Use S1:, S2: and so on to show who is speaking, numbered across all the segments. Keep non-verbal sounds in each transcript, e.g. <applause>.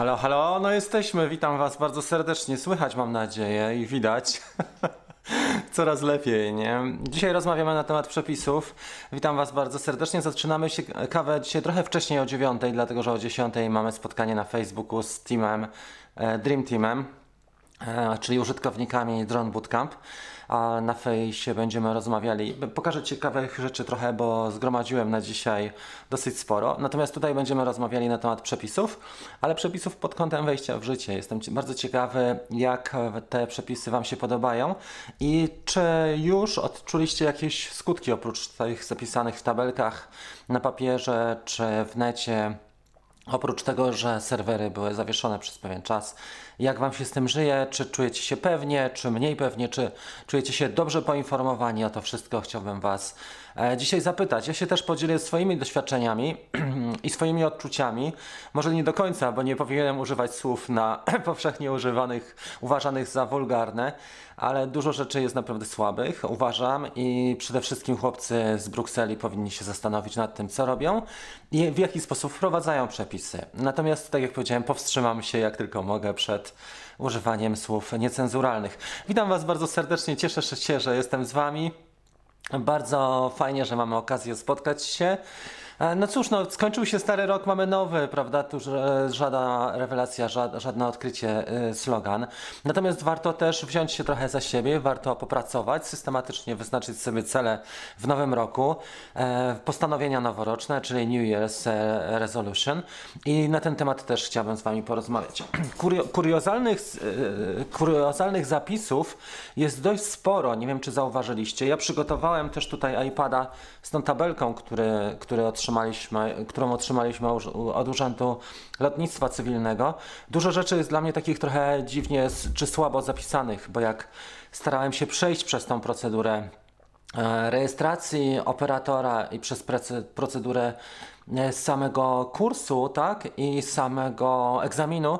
S1: Halo, halo, no jesteśmy. Witam Was bardzo serdecznie. Słychać, mam nadzieję, i widać. <laughs> Coraz lepiej, nie? Dzisiaj rozmawiamy na temat przepisów. Witam Was bardzo serdecznie. Zaczynamy się kawę dzisiaj trochę wcześniej o 9, dlatego że o 10 mamy spotkanie na Facebooku z teamem, e, Dream Teamem, e, czyli użytkownikami Drone Bootcamp a na fejsie będziemy rozmawiali. Pokażę ciekawych rzeczy trochę, bo zgromadziłem na dzisiaj dosyć sporo. Natomiast tutaj będziemy rozmawiali na temat przepisów, ale przepisów pod kątem wejścia w życie. Jestem bardzo ciekawy, jak te przepisy Wam się podobają i czy już odczuliście jakieś skutki oprócz tych zapisanych w tabelkach na papierze czy w necie. Oprócz tego, że serwery były zawieszone przez pewien czas, jak Wam się z tym żyje? Czy czujecie się pewnie, czy mniej pewnie, czy czujecie się dobrze poinformowani o to wszystko? Chciałbym Was dzisiaj zapytać. Ja się też podzielę swoimi doświadczeniami <clears throat> i swoimi odczuciami. Może nie do końca, bo nie powinienem używać słów na <clears throat> powszechnie używanych, uważanych za wulgarne, ale dużo rzeczy jest naprawdę słabych, uważam, i przede wszystkim chłopcy z Brukseli powinni się zastanowić nad tym, co robią i w jaki sposób wprowadzają przepisy. Natomiast, tak jak powiedziałem, powstrzymam się jak tylko mogę przed używaniem słów niecenzuralnych. Witam Was bardzo serdecznie, cieszę się, że jestem z Wami. Bardzo fajnie, że mamy okazję spotkać się. E, no cóż, no, skończył się stary rok, mamy nowy, prawda? Tu żadna rewelacja, żadne odkrycie, y, slogan. Natomiast warto też wziąć się trochę za siebie, warto popracować, systematycznie wyznaczyć sobie cele w nowym roku, e, postanowienia noworoczne, czyli New Year's e, Resolution. I na ten temat też chciałbym z Wami porozmawiać. <clears throat> Kurio kuriozalnych, kuriozalnych zapisów jest dość sporo, nie wiem czy zauważyliście. Ja przygotowałem też tutaj iPada z tą tabelką, który, który otrzymałem otrzymaliśmy, którą otrzymaliśmy od Urzędu Lotnictwa Cywilnego. Dużo rzeczy jest dla mnie takich trochę dziwnie czy słabo zapisanych, bo jak starałem się przejść przez tą procedurę e, rejestracji operatora i przez procedurę e, samego kursu, tak, i samego egzaminu,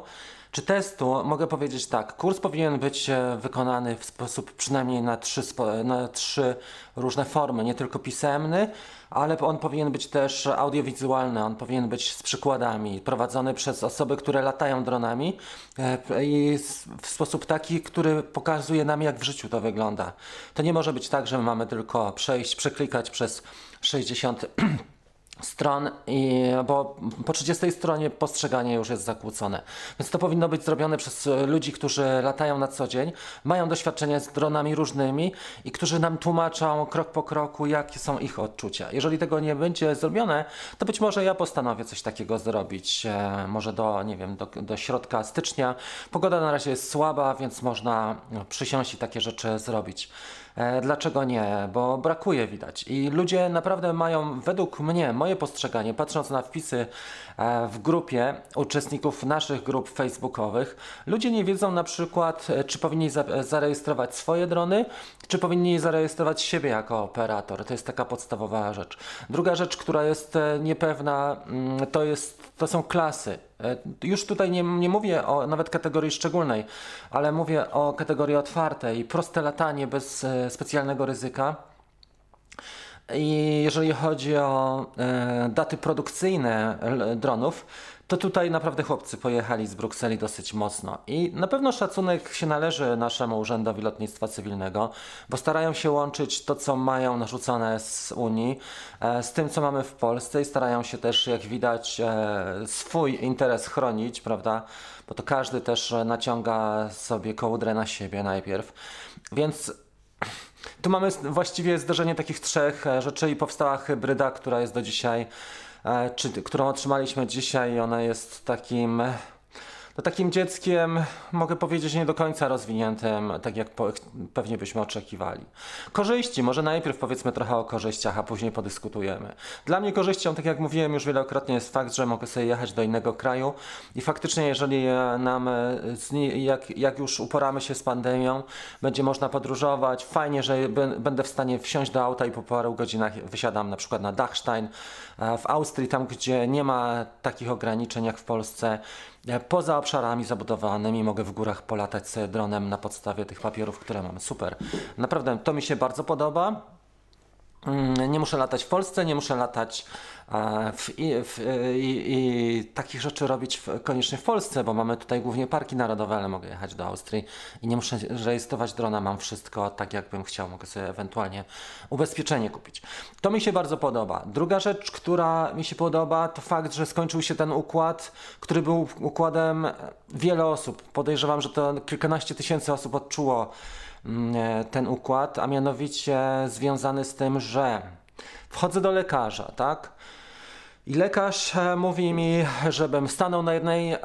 S1: czy testu mogę powiedzieć tak, kurs powinien być e, wykonany w sposób przynajmniej na trzy, na trzy różne formy, nie tylko pisemny, ale on powinien być też audiowizualny, on powinien być z przykładami, prowadzony przez osoby, które latają dronami e, i w sposób taki, który pokazuje nam, jak w życiu to wygląda. To nie może być tak, że mamy tylko przejść, przeklikać przez 60 <clears throat> stron, i, bo po 30 stronie postrzeganie już jest zakłócone. Więc to powinno być zrobione przez ludzi, którzy latają na co dzień, mają doświadczenie z dronami różnymi i którzy nam tłumaczą krok po kroku, jakie są ich odczucia. Jeżeli tego nie będzie zrobione, to być może ja postanowię coś takiego zrobić. E, może do, nie wiem, do, do środka stycznia. Pogoda na razie jest słaba, więc można przysiąść i takie rzeczy zrobić. E, dlaczego nie? Bo brakuje widać. I ludzie naprawdę mają, według mnie, moje postrzeganie, patrząc na wpisy e, w grupie uczestników naszych grup facebookowych, ludzie nie wiedzą na przykład, e, czy powinni zarejestrować swoje drony, czy powinni zarejestrować siebie jako operator. To jest taka podstawowa rzecz. Druga rzecz, która jest niepewna, mm, to, jest, to są klasy. E, już tutaj nie, nie mówię o nawet kategorii szczególnej, ale mówię o kategorii otwartej, proste latanie bez e, specjalnego ryzyka. I jeżeli chodzi o e, daty produkcyjne dronów, to tutaj naprawdę chłopcy pojechali z Brukseli dosyć mocno. I na pewno szacunek się należy naszemu Urzędowi Lotnictwa Cywilnego, bo starają się łączyć to, co mają narzucone z Unii, e, z tym, co mamy w Polsce i starają się też, jak widać, e, swój interes chronić, prawda? Bo to każdy też naciąga sobie kołdrę na siebie najpierw. Więc tu mamy właściwie zderzenie takich trzech e, rzeczy i powstała hybryda, która jest do dzisiaj E, czy, którą otrzymaliśmy dzisiaj, ona jest takim takim dzieckiem, mogę powiedzieć, nie do końca rozwiniętym, tak jak po, pewnie byśmy oczekiwali. Korzyści, może najpierw powiedzmy trochę o korzyściach, a później podyskutujemy. Dla mnie korzyścią, tak jak mówiłem już wielokrotnie, jest fakt, że mogę sobie jechać do innego kraju i faktycznie, jeżeli e, nam, e, jak, jak już uporamy się z pandemią, będzie można podróżować, fajnie, że będę w stanie wsiąść do auta i po paru godzinach wysiadam na przykład na Dachstein e, w Austrii, tam gdzie nie ma takich ograniczeń jak w Polsce. Poza obszarami zabudowanymi mogę w górach polatać dronem na podstawie tych papierów, które mam. Super. Naprawdę to mi się bardzo podoba. Mm, nie muszę latać w Polsce, nie muszę latać e, w, i, w, e, i, i, takich rzeczy robić w, koniecznie w Polsce, bo mamy tutaj głównie parki narodowe, ale mogę jechać do Austrii i nie muszę rejestrować drona, mam wszystko tak jakbym chciał, mogę sobie ewentualnie ubezpieczenie kupić. To mi się bardzo podoba. Druga rzecz, która mi się podoba, to fakt, że skończył się ten układ, który był układem wiele osób. Podejrzewam, że to kilkanaście tysięcy osób odczuło ten układ, a mianowicie związany z tym, że wchodzę do lekarza, tak? I lekarz e, mówi mi, żebym stanął na jednej e,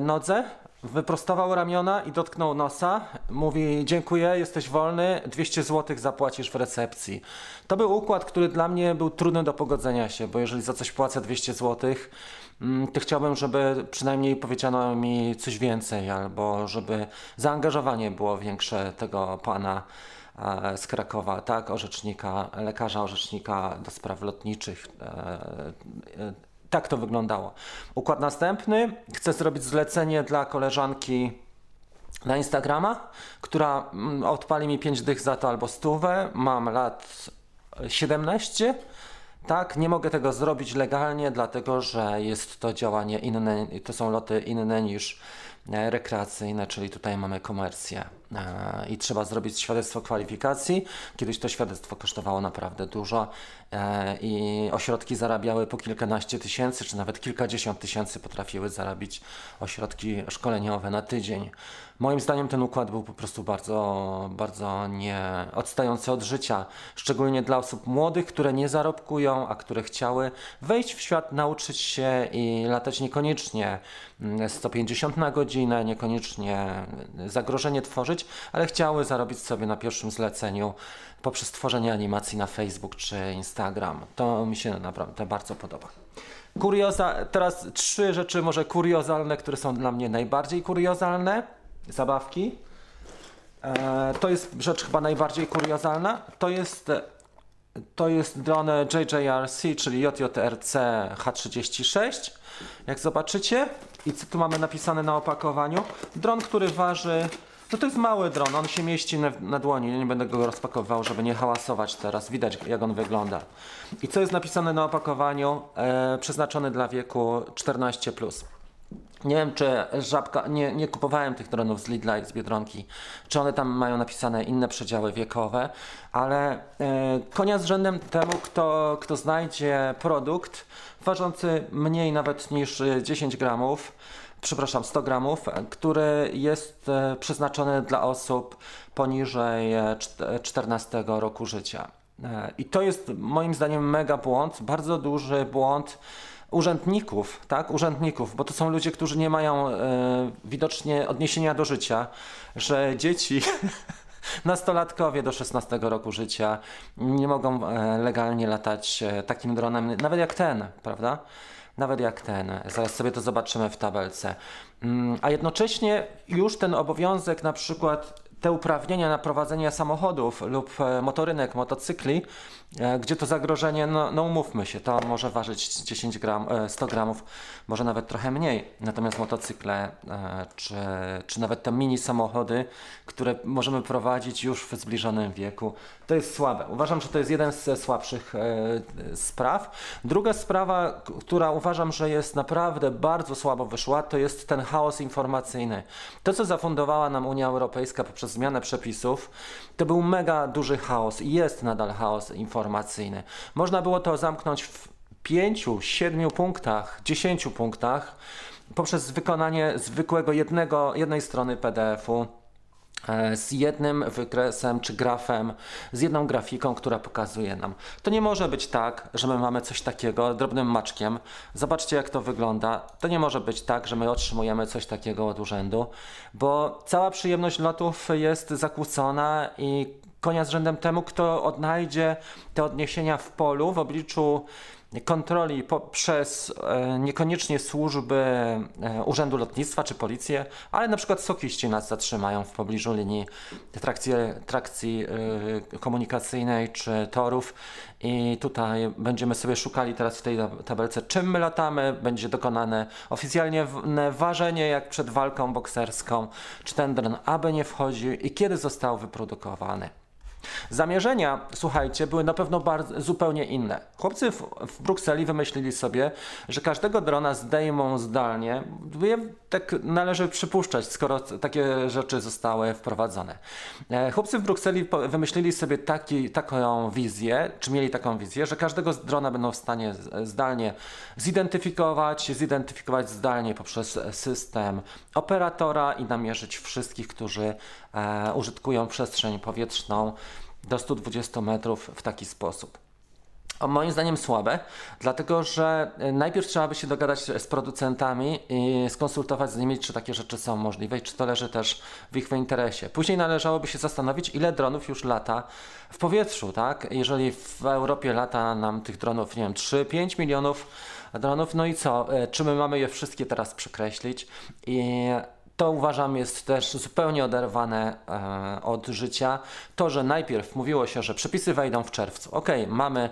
S1: nodze, wyprostował ramiona i dotknął nosa. Mówi: Dziękuję, jesteś wolny, 200 zł zapłacisz w recepcji. To był układ, który dla mnie był trudny do pogodzenia się, bo jeżeli za coś płacę 200 zł, Mm, to chciałbym, żeby przynajmniej powiedziano mi coś więcej, albo żeby zaangażowanie było większe tego pana e, z Krakowa, tak, orzecznika, lekarza orzecznika do spraw lotniczych. E, e, tak to wyglądało. Układ następny. Chcę zrobić zlecenie dla koleżanki na Instagrama, która mm, odpali mi 5 dych za to albo stówę. Mam lat 17 tak, nie mogę tego zrobić legalnie, dlatego że jest to działanie inne, to są loty inne niż e, rekreacyjne, czyli tutaj mamy komercję i trzeba zrobić świadectwo kwalifikacji. Kiedyś to świadectwo kosztowało naprawdę dużo e, i ośrodki zarabiały po kilkanaście tysięcy, czy nawet kilkadziesiąt tysięcy potrafiły zarabić ośrodki szkoleniowe na tydzień. Moim zdaniem ten układ był po prostu bardzo, bardzo nie odstający od życia, szczególnie dla osób młodych, które nie zarobkują, a które chciały wejść w świat, nauczyć się i latać niekoniecznie 150 mm, na godzinę, niekoniecznie zagrożenie tworzyć, ale chciały zarobić sobie na pierwszym zleceniu poprzez tworzenie animacji na Facebook czy Instagram. To mi się naprawdę bardzo podoba. Kurioza, teraz trzy rzeczy może kuriozalne, które są dla mnie najbardziej kuriozalne zabawki. E, to jest rzecz chyba najbardziej kuriozalna. To jest, to jest dron JJRC, czyli JJRC H36. Jak zobaczycie, i co tu mamy napisane na opakowaniu? Dron, który waży no to jest mały dron, on się mieści na, na dłoni, nie będę go rozpakowywał, żeby nie hałasować teraz, widać jak on wygląda. I co jest napisane na opakowaniu? E, przeznaczony dla wieku 14+. Plus. Nie wiem, czy żabka, nie, nie kupowałem tych dronów z Lidla i z Biedronki, czy one tam mają napisane inne przedziały wiekowe, ale e, konia z rzędem temu, kto, kto znajdzie produkt ważący mniej nawet niż 10 gramów, przepraszam, 100 gramów, który jest e, przeznaczony dla osób poniżej 14 e, roku życia. E, I to jest moim zdaniem mega błąd, bardzo duży błąd urzędników, tak, urzędników, bo to są ludzie, którzy nie mają widocznie odniesienia do życia, że dzieci <laughs> nastolatkowie do 16 roku życia nie mogą legalnie latać takim dronem, nawet jak ten, prawda? Nawet jak ten. Zaraz sobie to zobaczymy w tabelce. Mm, a jednocześnie już ten obowiązek na przykład te uprawnienia na prowadzenie samochodów lub e, motorynek, motocykli, e, gdzie to zagrożenie, no, no umówmy się, to może ważyć 10 gram, 100 e, gramów, może nawet trochę mniej. Natomiast motocykle, czy, czy nawet te mini samochody, które możemy prowadzić już w zbliżonym wieku, to jest słabe. Uważam, że to jest jeden z słabszych spraw. Druga sprawa, która uważam, że jest naprawdę bardzo słabo wyszła, to jest ten chaos informacyjny. To, co zafundowała nam Unia Europejska poprzez przez zmianę przepisów, to był mega duży chaos i jest nadal chaos informacyjny. Można było to zamknąć w pięciu, siedmiu punktach, dziesięciu punktach poprzez wykonanie zwykłego jednego, jednej strony PDF-u E, z jednym wykresem czy grafem, z jedną grafiką, która pokazuje nam. To nie może być tak, że my mamy coś takiego drobnym maczkiem. Zobaczcie, jak to wygląda. To nie może być tak, że my otrzymujemy coś takiego od urzędu, bo cała przyjemność lotów jest zakłócona i konia z rzędem temu, kto odnajdzie te odniesienia w polu w obliczu kontroli poprzez e, niekoniecznie służby e, Urzędu Lotnictwa czy policję, ale na przykład sokiści nas zatrzymają w pobliżu linii trakcji, trakcji e, komunikacyjnej czy torów i tutaj będziemy sobie szukali teraz w tej tabelce czym my latamy, będzie dokonane oficjalnie ważenie jak przed walką bokserską, czy ten dron aby nie wchodził i kiedy został wyprodukowany. Zamierzenia, słuchajcie, były na pewno bardzo, zupełnie inne. Chłopcy w, w Brukseli wymyślili sobie, że każdego drona zdejmą zdalnie. Tak należy przypuszczać, skoro takie rzeczy zostały wprowadzone. E, chłopcy w Brukseli wymyślili sobie taki, taką wizję, czy mieli taką wizję, że każdego drona będą w stanie zdalnie zidentyfikować, zidentyfikować zdalnie poprzez system operatora i namierzyć wszystkich, którzy e, użytkują przestrzeń powietrzną do 120 metrów w taki sposób. O, moim zdaniem słabe, dlatego że e, najpierw trzeba by się dogadać z producentami i skonsultować z nimi, czy takie rzeczy są możliwe i czy to leży też w ich interesie. Później należałoby się zastanowić, ile dronów już lata w powietrzu, tak? Jeżeli w Europie lata nam tych dronów, nie wiem, 3-5 milionów dronów, no i co? E, czy my mamy je wszystkie teraz przekreślić? I to uważam jest też zupełnie oderwane e, od życia. To, że najpierw mówiło się, że przepisy wejdą w czerwcu. Ok, mamy,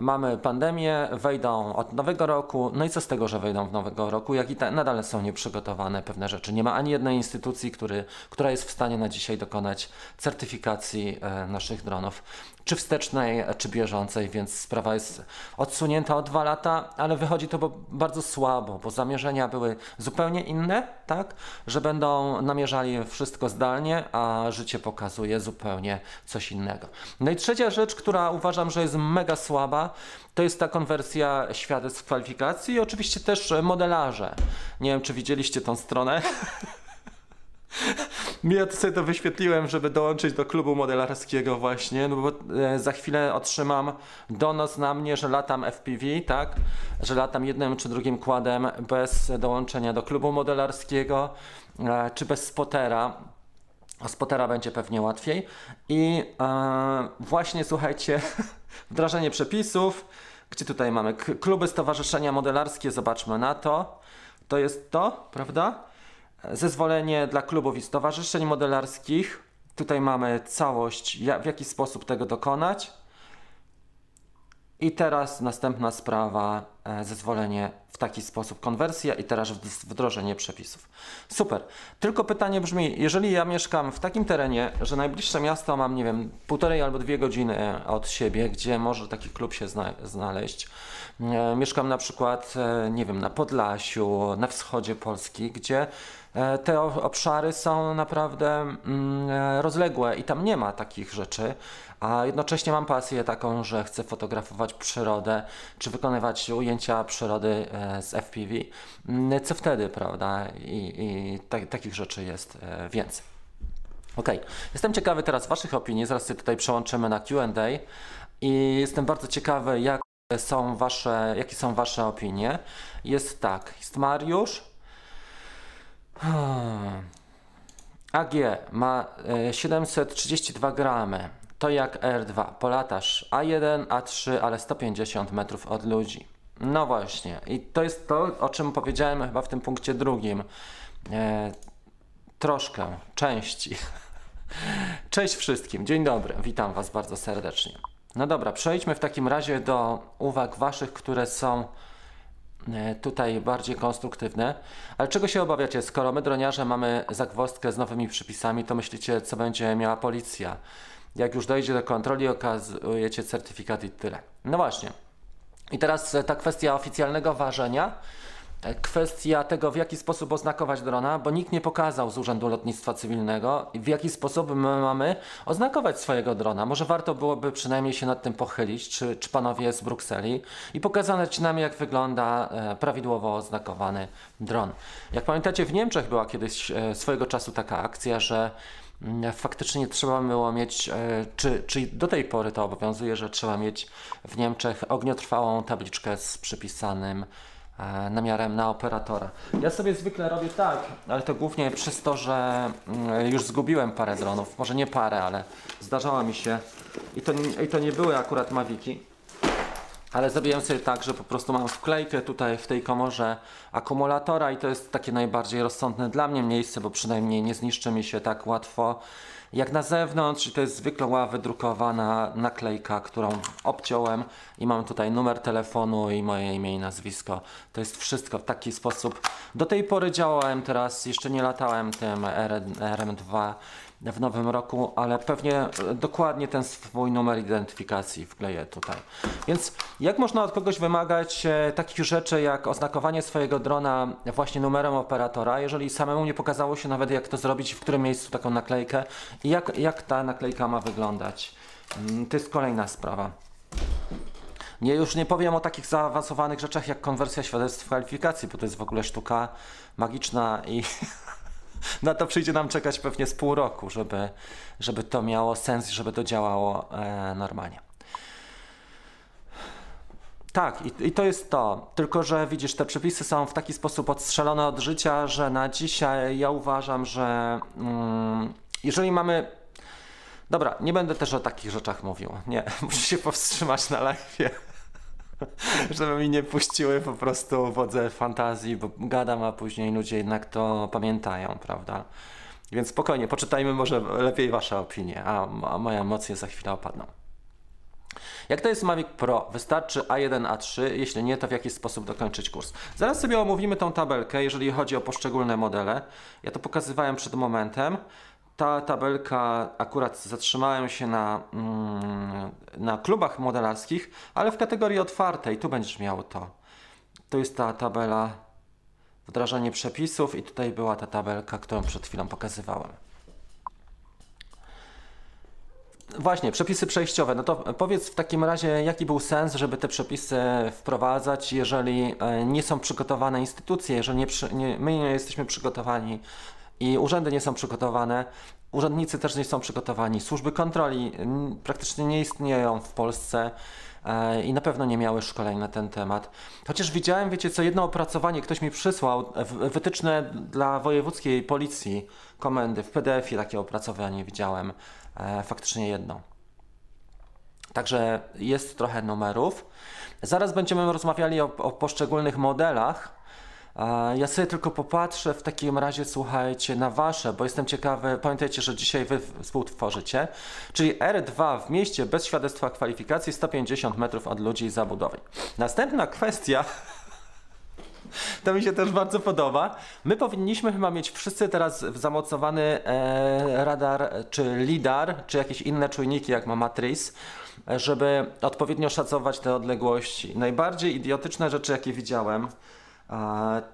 S1: mamy pandemię, wejdą od nowego roku. No i co z tego, że wejdą w nowego roku, jak i ta, nadal są nieprzygotowane pewne rzeczy. Nie ma ani jednej instytucji, który, która jest w stanie na dzisiaj dokonać certyfikacji e, naszych dronów czy wstecznej, czy bieżącej, więc sprawa jest odsunięta o dwa lata, ale wychodzi to bardzo słabo, bo zamierzenia były zupełnie inne, tak, że będą namierzali wszystko zdalnie, a życie pokazuje zupełnie coś innego. No i trzecia rzecz, która uważam, że jest mega słaba, to jest ta konwersja świadectw kwalifikacji i oczywiście też modelarze. Nie wiem, czy widzieliście tą stronę. <laughs> Ja to sobie to wyświetliłem, żeby dołączyć do klubu modelarskiego właśnie, no bo e, za chwilę otrzymam donos na mnie, że latam FPV, tak? Że latam jednym czy drugim kładem bez dołączenia do klubu modelarskiego, e, czy bez spotera. A spotera będzie pewnie łatwiej. I e, właśnie słuchajcie, <laughs> wdrażanie przepisów. Gdzie tutaj mamy kluby, stowarzyszenia modelarskie, zobaczmy na to. To jest to, prawda? Zezwolenie dla klubów i stowarzyszeń modelarskich. Tutaj mamy całość, w jaki sposób tego dokonać. I teraz następna sprawa, e, zezwolenie w taki sposób, konwersja i teraz wdrożenie przepisów. Super. Tylko pytanie brzmi, jeżeli ja mieszkam w takim terenie, że najbliższe miasto mam, nie wiem, półtorej albo dwie godziny od siebie, gdzie może taki klub się zna znaleźć. E, mieszkam na przykład, e, nie wiem, na Podlasiu, na wschodzie Polski, gdzie E, te obszary są naprawdę mm, e, rozległe i tam nie ma takich rzeczy, a jednocześnie mam pasję taką, że chcę fotografować przyrodę, czy wykonywać ujęcia przyrody e, z FPV. Mm, co wtedy, prawda? I, i tak, takich rzeczy jest więcej. Ok, jestem ciekawy teraz Waszych opinii, zaraz się tutaj przełączymy na QA i jestem bardzo ciekawy, jak są wasze, jakie są Wasze opinie. Jest tak, jest Mariusz, AG ma 732 e, gramy. To jak R2. Polatasz A1, A3, ale 150 metrów od ludzi. No właśnie. I to jest to, o czym powiedziałem chyba w tym punkcie drugim. E, troszkę, części. <laughs> Cześć wszystkim. Dzień dobry. Witam Was bardzo serdecznie. No dobra, przejdźmy w takim razie do uwag Waszych, które są tutaj bardziej konstruktywne. Ale czego się obawiacie? Skoro my droniarze mamy zagwozdkę z nowymi przepisami, to myślicie, co będzie miała policja? Jak już dojdzie do kontroli, okazujecie certyfikat i tyle. No właśnie. I teraz ta kwestia oficjalnego ważenia kwestia tego, w jaki sposób oznakować drona, bo nikt nie pokazał z Urzędu Lotnictwa Cywilnego, w jaki sposób my mamy oznakować swojego drona. Może warto byłoby przynajmniej się nad tym pochylić, czy, czy panowie z Brukseli, i pokazać nam, jak wygląda e, prawidłowo oznakowany dron. Jak pamiętacie, w Niemczech była kiedyś e, swojego czasu taka akcja, że mm, faktycznie trzeba było mieć, e, czy, czy do tej pory to obowiązuje, że trzeba mieć w Niemczech ogniotrwałą tabliczkę z przypisanym E, namiarem na operatora. Ja sobie zwykle robię tak, ale to głównie przez to, że mm, już zgubiłem parę dronów. Może nie parę, ale zdarzało mi się. I to, i to nie były akurat Maviki. Ale zrobiłem sobie tak, że po prostu mam wklejkę tutaj w tej komorze akumulatora i to jest takie najbardziej rozsądne dla mnie miejsce, bo przynajmniej nie zniszczy mi się tak łatwo jak na zewnątrz, to jest zwykła wydrukowana naklejka, którą obciąłem i mam tutaj numer telefonu i moje imię i nazwisko. To jest wszystko w taki sposób. Do tej pory działałem teraz, jeszcze nie latałem tym RM2 w nowym roku, ale pewnie e, dokładnie ten swój numer identyfikacji wkleję tutaj. Więc jak można od kogoś wymagać e, takich rzeczy jak oznakowanie swojego drona właśnie numerem operatora, jeżeli samemu nie pokazało się nawet jak to zrobić, w którym miejscu taką naklejkę i jak, jak ta naklejka ma wyglądać. Mm, to jest kolejna sprawa. Nie, już nie powiem o takich zaawansowanych rzeczach jak konwersja świadectw kwalifikacji, bo to jest w ogóle sztuka magiczna i <laughs> na to przyjdzie nam czekać pewnie z pół roku, żeby, żeby to miało sens i żeby to działało e, normalnie. Tak, i, i, to jest to. Tylko, że widzisz, te przepisy są w taki sposób odstrzelone od życia, że na dzisiaj ja uważam, że mm, jeżeli mamy. Dobra, nie będę też o takich rzeczach mówił. Nie, <laughs> muszę się powstrzymać na live. <laughs> żeby mi nie puściły po prostu wodze fantazji, bo gadam, a później ludzie jednak to pamiętają, prawda? Więc spokojnie, poczytajmy może lepiej Wasze opinie, a, a moje emocje za chwilę opadną. Jak to jest Mavic Pro? Wystarczy A1, A3, jeśli nie, to w jaki sposób dokończyć kurs? Zaraz sobie omówimy tą tabelkę, jeżeli chodzi o poszczególne modele. Ja to pokazywałem przed momentem ta tabelka akurat zatrzymałem się na, mm, na klubach modelarskich, ale w kategorii otwartej, tu będziesz miał to. To jest ta tabela wdrażanie przepisów i tutaj była ta tabelka, którą przed chwilą pokazywałem. Właśnie, przepisy przejściowe. No to powiedz w takim razie, jaki był sens, żeby te przepisy wprowadzać, jeżeli e, nie są przygotowane instytucje, jeżeli nie, my nie jesteśmy przygotowani i urzędy nie są przygotowane, urzędnicy też nie są przygotowani, służby kontroli praktycznie nie istnieją w Polsce e, i na pewno nie miały szkoleń na ten temat. Chociaż widziałem, wiecie co, jedno opracowanie ktoś mi przysłał, wytyczne dla wojewódzkiej policji, komendy, w PDF-ie takie opracowanie widziałem, e, faktycznie jedno. Także jest trochę numerów. Zaraz będziemy rozmawiali o, o poszczególnych modelach, ja sobie tylko popatrzę w takim razie, słuchajcie, na wasze, bo jestem ciekawy, pamiętajcie, że dzisiaj wy współtworzycie, czyli R2 w mieście bez świadectwa kwalifikacji 150 metrów od ludzi zabudowej. Następna kwestia, <laughs> to mi się też bardzo podoba. My powinniśmy chyba mieć wszyscy teraz zamocowany e, radar, czy lidar, czy jakieś inne czujniki, jak ma Matrix, żeby odpowiednio szacować te odległości. Najbardziej idiotyczne rzeczy, jakie widziałem,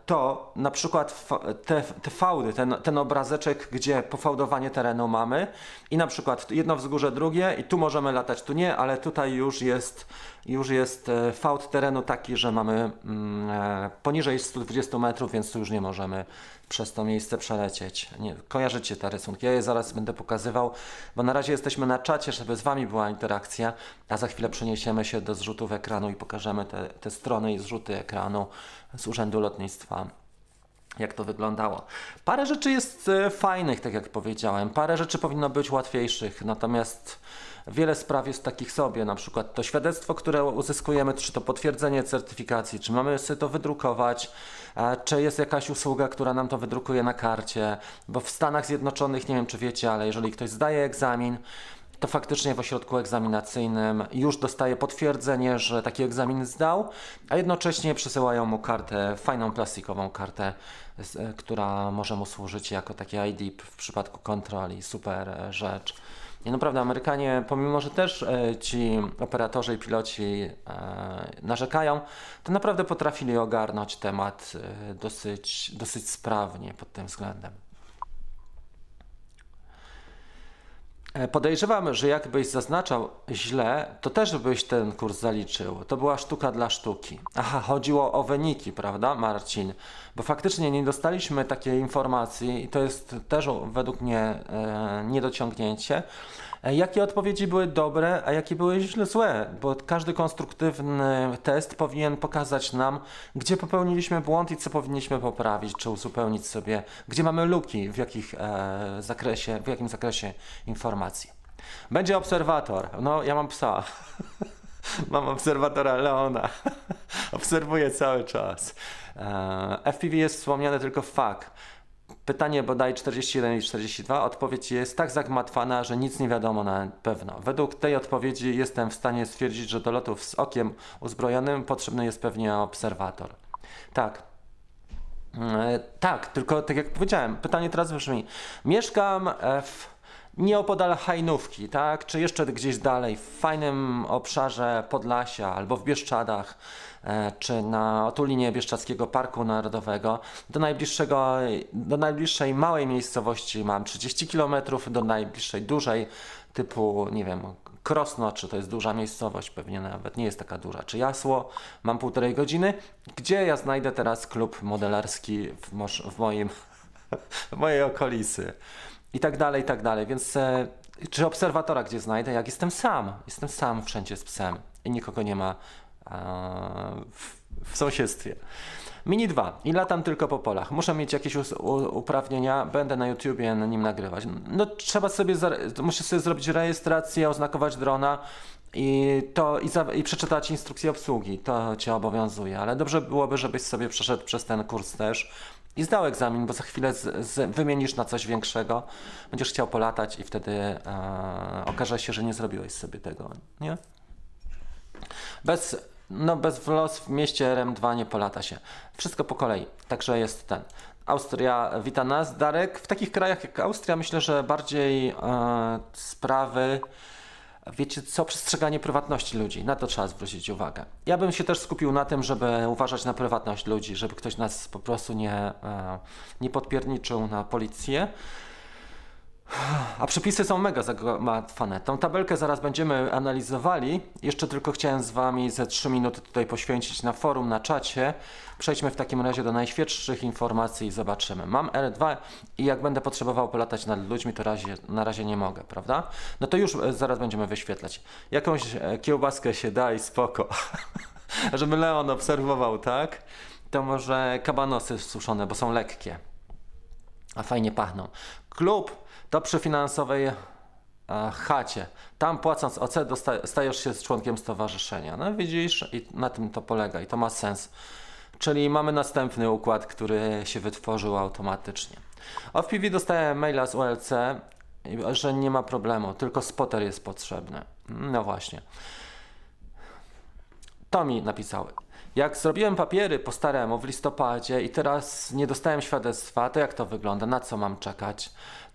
S1: to na przykład te, te fałdy, ten, ten obrazeczek, gdzie pofałdowanie terenu mamy i na przykład jedno wzgórze, drugie i tu możemy latać, tu nie, ale tutaj już jest, już jest e, fałd terenu taki, że mamy mm, e, poniżej 120 metrów, więc tu już nie możemy przez to miejsce przelecieć. Nie, kojarzycie te rysunki, ja je zaraz będę pokazywał, bo na razie jesteśmy na czacie, żeby z Wami była interakcja, a za chwilę przeniesiemy się do zrzutów ekranu i pokażemy te, te strony i zrzuty ekranu z Urzędu Lotnictwa. Jak to wyglądało. Parę rzeczy jest e, fajnych, tak jak powiedziałem, parę rzeczy powinno być łatwiejszych, natomiast wiele spraw jest takich sobie, na przykład to świadectwo, które uzyskujemy, czy to potwierdzenie certyfikacji, czy mamy sobie to wydrukować, czy jest jakaś usługa, która nam to wydrukuje na karcie, bo w Stanach Zjednoczonych, nie wiem czy wiecie, ale jeżeli ktoś zdaje egzamin, to faktycznie w ośrodku egzaminacyjnym już dostaje potwierdzenie, że taki egzamin zdał, a jednocześnie przesyłają mu kartę, fajną plastikową kartę, która może mu służyć jako takie ID w przypadku kontroli. Super e, rzecz. I naprawdę Amerykanie, pomimo że też e, ci operatorzy i piloci e, narzekają, to naprawdę potrafili ogarnąć temat e, dosyć, dosyć sprawnie pod tym względem. E, podejrzewam, że jakbyś zaznaczał źle, to też byś ten kurs zaliczył. To była sztuka dla sztuki. Aha, chodziło o wyniki, prawda, Marcin? Bo faktycznie nie dostaliśmy takiej informacji i to jest też według mnie e, niedociągnięcie. E, jakie odpowiedzi były dobre, a jakie były źle złe, bo każdy konstruktywny test powinien pokazać nam, gdzie popełniliśmy błąd i co powinniśmy poprawić, czy uzupełnić sobie, gdzie mamy luki, w, jakich, e, zakresie, w jakim zakresie informacji. Będzie obserwator. No, ja mam psa. <laughs> mam obserwatora Leona. <laughs> Obserwuję cały czas. E, FPV jest wspomniane tylko FAK. Pytanie bodaj 41 i 42. Odpowiedź jest tak zagmatwana, że nic nie wiadomo na pewno. Według tej odpowiedzi jestem w stanie stwierdzić, że do lotów z okiem uzbrojonym potrzebny jest pewnie obserwator. Tak. E, tak, tylko tak jak powiedziałem, pytanie teraz brzmi. Mieszkam w nieopodal Hajnówki, tak? czy jeszcze gdzieś dalej, w fajnym obszarze Podlasia albo w Bieszczadach, e, czy na otulinie Bieszczadzkiego Parku Narodowego, do, najbliższego, do najbliższej małej miejscowości mam 30 km, do najbliższej dużej, typu, nie wiem, Krosno, czy to jest duża miejscowość, pewnie nawet nie jest taka duża, czy Jasło, mam półtorej godziny, gdzie ja znajdę teraz klub modelarski w, w moim, <laughs> w mojej okolicy i tak dalej, i tak dalej, więc e, czy obserwatora gdzie znajdę, jak jestem sam, jestem sam wszędzie z psem i nikogo nie ma e, w, w sąsiedztwie. Mini 2 i latam tylko po polach. Muszę mieć jakieś uprawnienia, będę na YouTubie na nim nagrywać. No trzeba sobie, muszę sobie zrobić rejestrację, oznakować drona i, to, i, za, i przeczytać instrukcję obsługi. To cię obowiązuje, ale dobrze byłoby, żebyś sobie przeszedł przez ten kurs też i zdał egzamin, bo za chwilę z, z, wymienisz na coś większego, będziesz chciał polatać i wtedy e, okaże się, że nie zrobiłeś sobie tego, nie? Bez no bez los w mieście RM2 nie polata się. Wszystko po kolei. Także jest ten. Austria wita nas. Darek, w takich krajach jak Austria myślę, że bardziej e, sprawy wiecie co, przestrzeganie prywatności ludzi. Na to trzeba zwrócić uwagę. Ja bym się też skupił na tym, żeby uważać na prywatność ludzi, żeby ktoś nas po prostu nie, e, nie podpierniczył na policję. A przepisy są mega zagmatwane. Tą tabelkę zaraz będziemy analizowali. Jeszcze tylko chciałem z Wami ze 3 minuty tutaj poświęcić na forum, na czacie. Przejdźmy w takim razie do najświeższych informacji i zobaczymy. Mam R2 i jak będę potrzebował polatać nad ludźmi, to razie, na razie nie mogę, prawda? No to już e, zaraz będziemy wyświetlać. Jakąś e, kiełbaskę się da i spoko. <laughs> Żeby Leon obserwował, tak? To może kabanosy suszone, bo są lekkie. A fajnie pachną. Klub to przy finansowej e, chacie. Tam płacąc OC stajesz się członkiem stowarzyszenia. No widzisz, i na tym to polega i to ma sens. Czyli mamy następny układ, który się wytworzył automatycznie. O PV dostałem maila z ULC, że nie ma problemu, tylko spotter jest potrzebny. No właśnie. To mi napisały. Jak zrobiłem papiery po staremu w listopadzie i teraz nie dostałem świadectwa, to jak to wygląda? Na co mam czekać?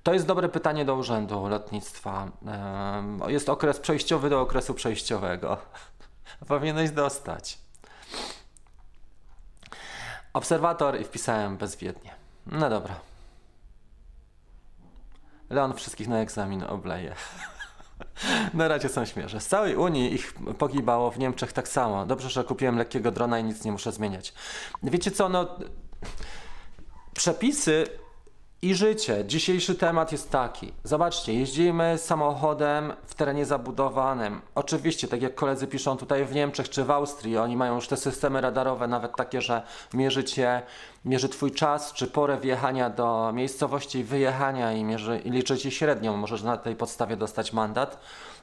S1: To jest dobre pytanie do Urzędu Lotnictwa. Jest okres przejściowy do okresu przejściowego. <laughs> Powinieneś dostać. Obserwator i wpisałem bezwiednie. No dobra. Leon wszystkich na egzamin obleje. <laughs> Na razie są śmieszne. Z całej Unii ich pogibało, w Niemczech tak samo. Dobrze, że kupiłem lekkiego drona i nic nie muszę zmieniać. Wiecie co, no... Przepisy i życie. Dzisiejszy temat jest taki. Zobaczcie, jeździmy samochodem w terenie zabudowanym. Oczywiście, tak jak koledzy piszą tutaj w Niemczech czy w Austrii, oni mają już te systemy radarowe, nawet takie, że mierzy cię, mierzy twój czas czy porę wjechania do miejscowości wyjechania i, mierzy, i liczy ci średnią. Możesz na tej podstawie dostać mandat.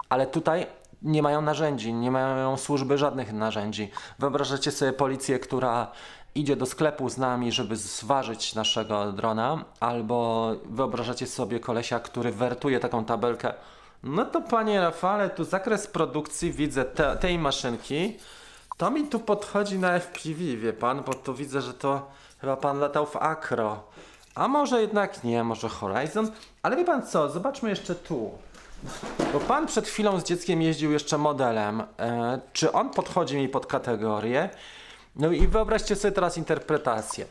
S1: Ale tutaj nie mają narzędzi, nie mają służby żadnych narzędzi. Wyobrażacie sobie policję, która idzie do sklepu z nami, żeby zważyć naszego drona, albo wyobrażacie sobie kolesia, który wertuje taką tabelkę. No to panie Rafale, tu zakres produkcji widzę te, tej maszynki. To mi tu podchodzi na FPV, wie pan, bo tu widzę, że to chyba pan latał w Acro. A może jednak nie, może Horizon. Ale wie pan co, zobaczmy jeszcze tu. Bo pan przed chwilą z dzieckiem jeździł jeszcze modelem. E, czy on podchodzi mi pod kategorię? No i wyobraźcie sobie teraz interpretację.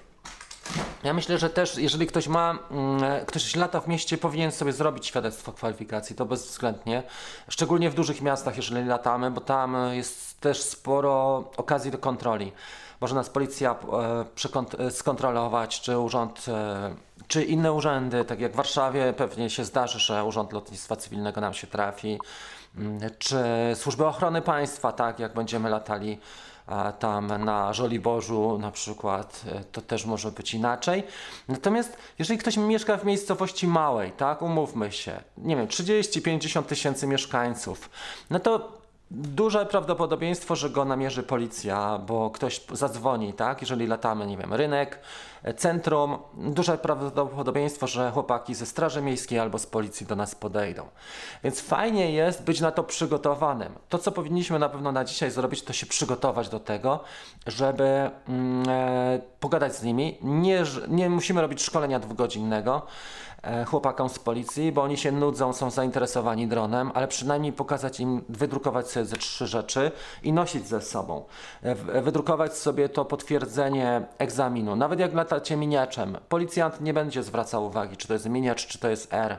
S1: Ja myślę, że też jeżeli ktoś ma, mm, ktoś lata w mieście, powinien sobie zrobić świadectwo kwalifikacji, to bezwzględnie. Szczególnie w dużych miastach, jeżeli latamy, bo tam jest też sporo okazji do kontroli. Może nas policja e, skontrolować, czy urząd, e, czy inne urzędy, tak jak w Warszawie pewnie się zdarzy, że Urząd Lotnictwa Cywilnego nam się trafi, mm, czy służby ochrony państwa, tak jak będziemy latali tam na Żoliborzu na przykład, e, to też może być inaczej. Natomiast jeżeli ktoś mieszka w miejscowości małej, tak, umówmy się, nie wiem, 30-50 tysięcy mieszkańców, no to duże prawdopodobieństwo, że go namierzy policja, bo ktoś zadzwoni, tak? Jeżeli latamy, nie wiem, rynek, centrum, duże prawdopodobieństwo, że chłopaki ze Straży Miejskiej albo z policji do nas podejdą. Więc fajnie jest być na to przygotowanym. To, co powinniśmy na pewno na dzisiaj zrobić, to się przygotować do tego, żeby mm, e, pogadać z nimi. Nie, nie musimy robić szkolenia dwugodzinnego chłopakom z policji, bo oni się nudzą, są zainteresowani dronem, ale przynajmniej pokazać im, wydrukować sobie ze trzy rzeczy i nosić ze sobą. E, e, wydrukować sobie to potwierdzenie egzaminu. Nawet jak latacie miniaczem, policjant nie będzie zwracał uwagi, czy to jest miniacz, czy to jest R,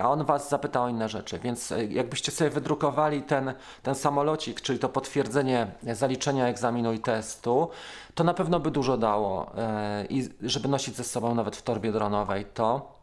S1: a on was zapyta o inne rzeczy. Więc jakbyście sobie wydrukowali ten, ten samolocik, czyli to potwierdzenie zaliczenia egzaminu i testu, to na pewno by dużo dało. I żeby nosić ze sobą nawet w torbie dronowej, to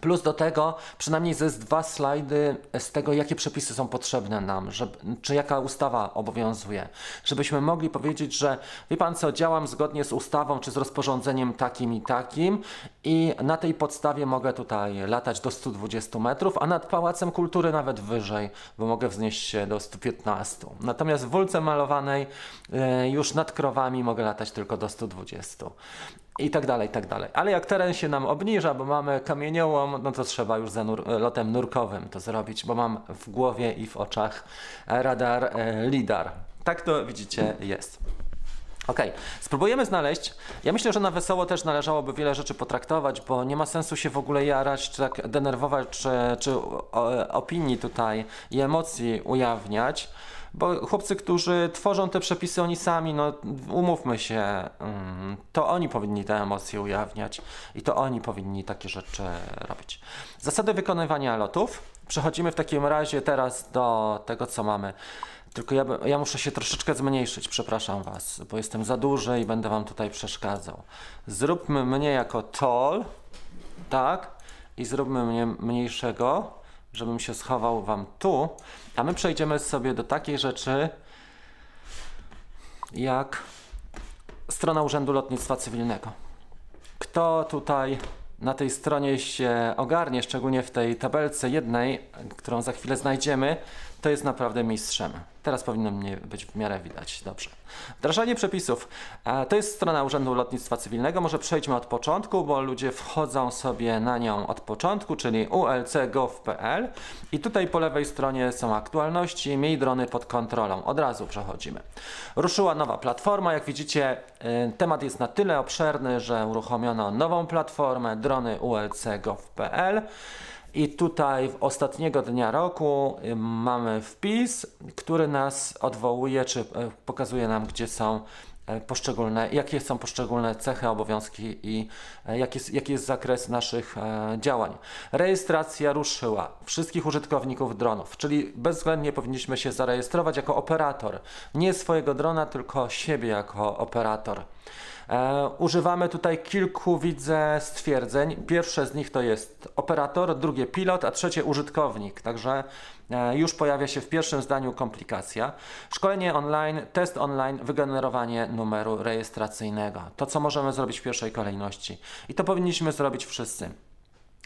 S1: Plus do tego przynajmniej ze dwa slajdy z tego, jakie przepisy są potrzebne nam, żeby, czy jaka ustawa obowiązuje, żebyśmy mogli powiedzieć, że wie pan co, działam zgodnie z ustawą czy z rozporządzeniem takim i takim i na tej podstawie mogę tutaj latać do 120 metrów, a nad Pałacem Kultury nawet wyżej, bo mogę wznieść się do 115. Natomiast w wulce malowanej e, już nad krowami mogę latać tylko do 120 i tak dalej, i tak dalej. Ale jak teren się nam obniża, bo mamy kamieniołom, no to trzeba już za nur lotem nurkowym to zrobić, bo mam w głowie i w oczach radar e, LIDAR. Tak to widzicie jest. Ok, spróbujemy znaleźć. Ja myślę, że na wesoło też należałoby wiele rzeczy potraktować, bo nie ma sensu się w ogóle jarać, czy tak denerwować, czy, czy opinii tutaj i emocji ujawniać. Bo chłopcy, którzy tworzą te przepisy, oni sami, no umówmy się, mm, to oni powinni te emocje ujawniać i to oni powinni takie rzeczy robić. Zasady wykonywania lotów. Przechodzimy w takim razie teraz do tego, co mamy. Tylko ja, ja muszę się troszeczkę zmniejszyć, przepraszam Was, bo jestem za duży i będę Wam tutaj przeszkadzał. Zróbmy mnie jako tall, tak? I zróbmy mnie mniejszego żebym się schował Wam tu, a my przejdziemy sobie do takiej rzeczy jak strona Urzędu Lotnictwa Cywilnego. Kto tutaj na tej stronie się ogarnie, szczególnie w tej tabelce jednej, którą za chwilę znajdziemy, to jest naprawdę mistrzem. Teraz powinno mnie być w miarę widać. Dobrze. Wdrażanie przepisów. To jest strona Urzędu Lotnictwa Cywilnego. Może przejdźmy od początku, bo ludzie wchodzą sobie na nią od początku, czyli ulc.gov.pl i tutaj po lewej stronie są aktualności, miej drony pod kontrolą. Od razu przechodzimy. Ruszyła nowa platforma. Jak widzicie, y, temat jest na tyle obszerny, że uruchomiono nową platformę drony ulc.gov.pl. I tutaj ostatniego dnia roku y, mamy wpis, który nas odwołuje, czy e, pokazuje nam, gdzie są e, poszczególne, jakie są poszczególne cechy, obowiązki i jaki jest, jaki jest zakres naszych działań. Rejestracja ruszyła wszystkich użytkowników dronów, czyli bezwzględnie powinniśmy się zarejestrować jako operator. Nie swojego drona, tylko siebie jako operator. E, używamy tutaj kilku, widzę, stwierdzeń. Pierwsze z nich to jest operator, drugie pilot, a trzecie użytkownik. Także e, już pojawia się w pierwszym zdaniu komplikacja. Szkolenie online, test online, wygenerowanie numeru rejestracyjnego. To, co możemy zrobić w pierwszej kolejności. I to powinniśmy zrobić wszyscy.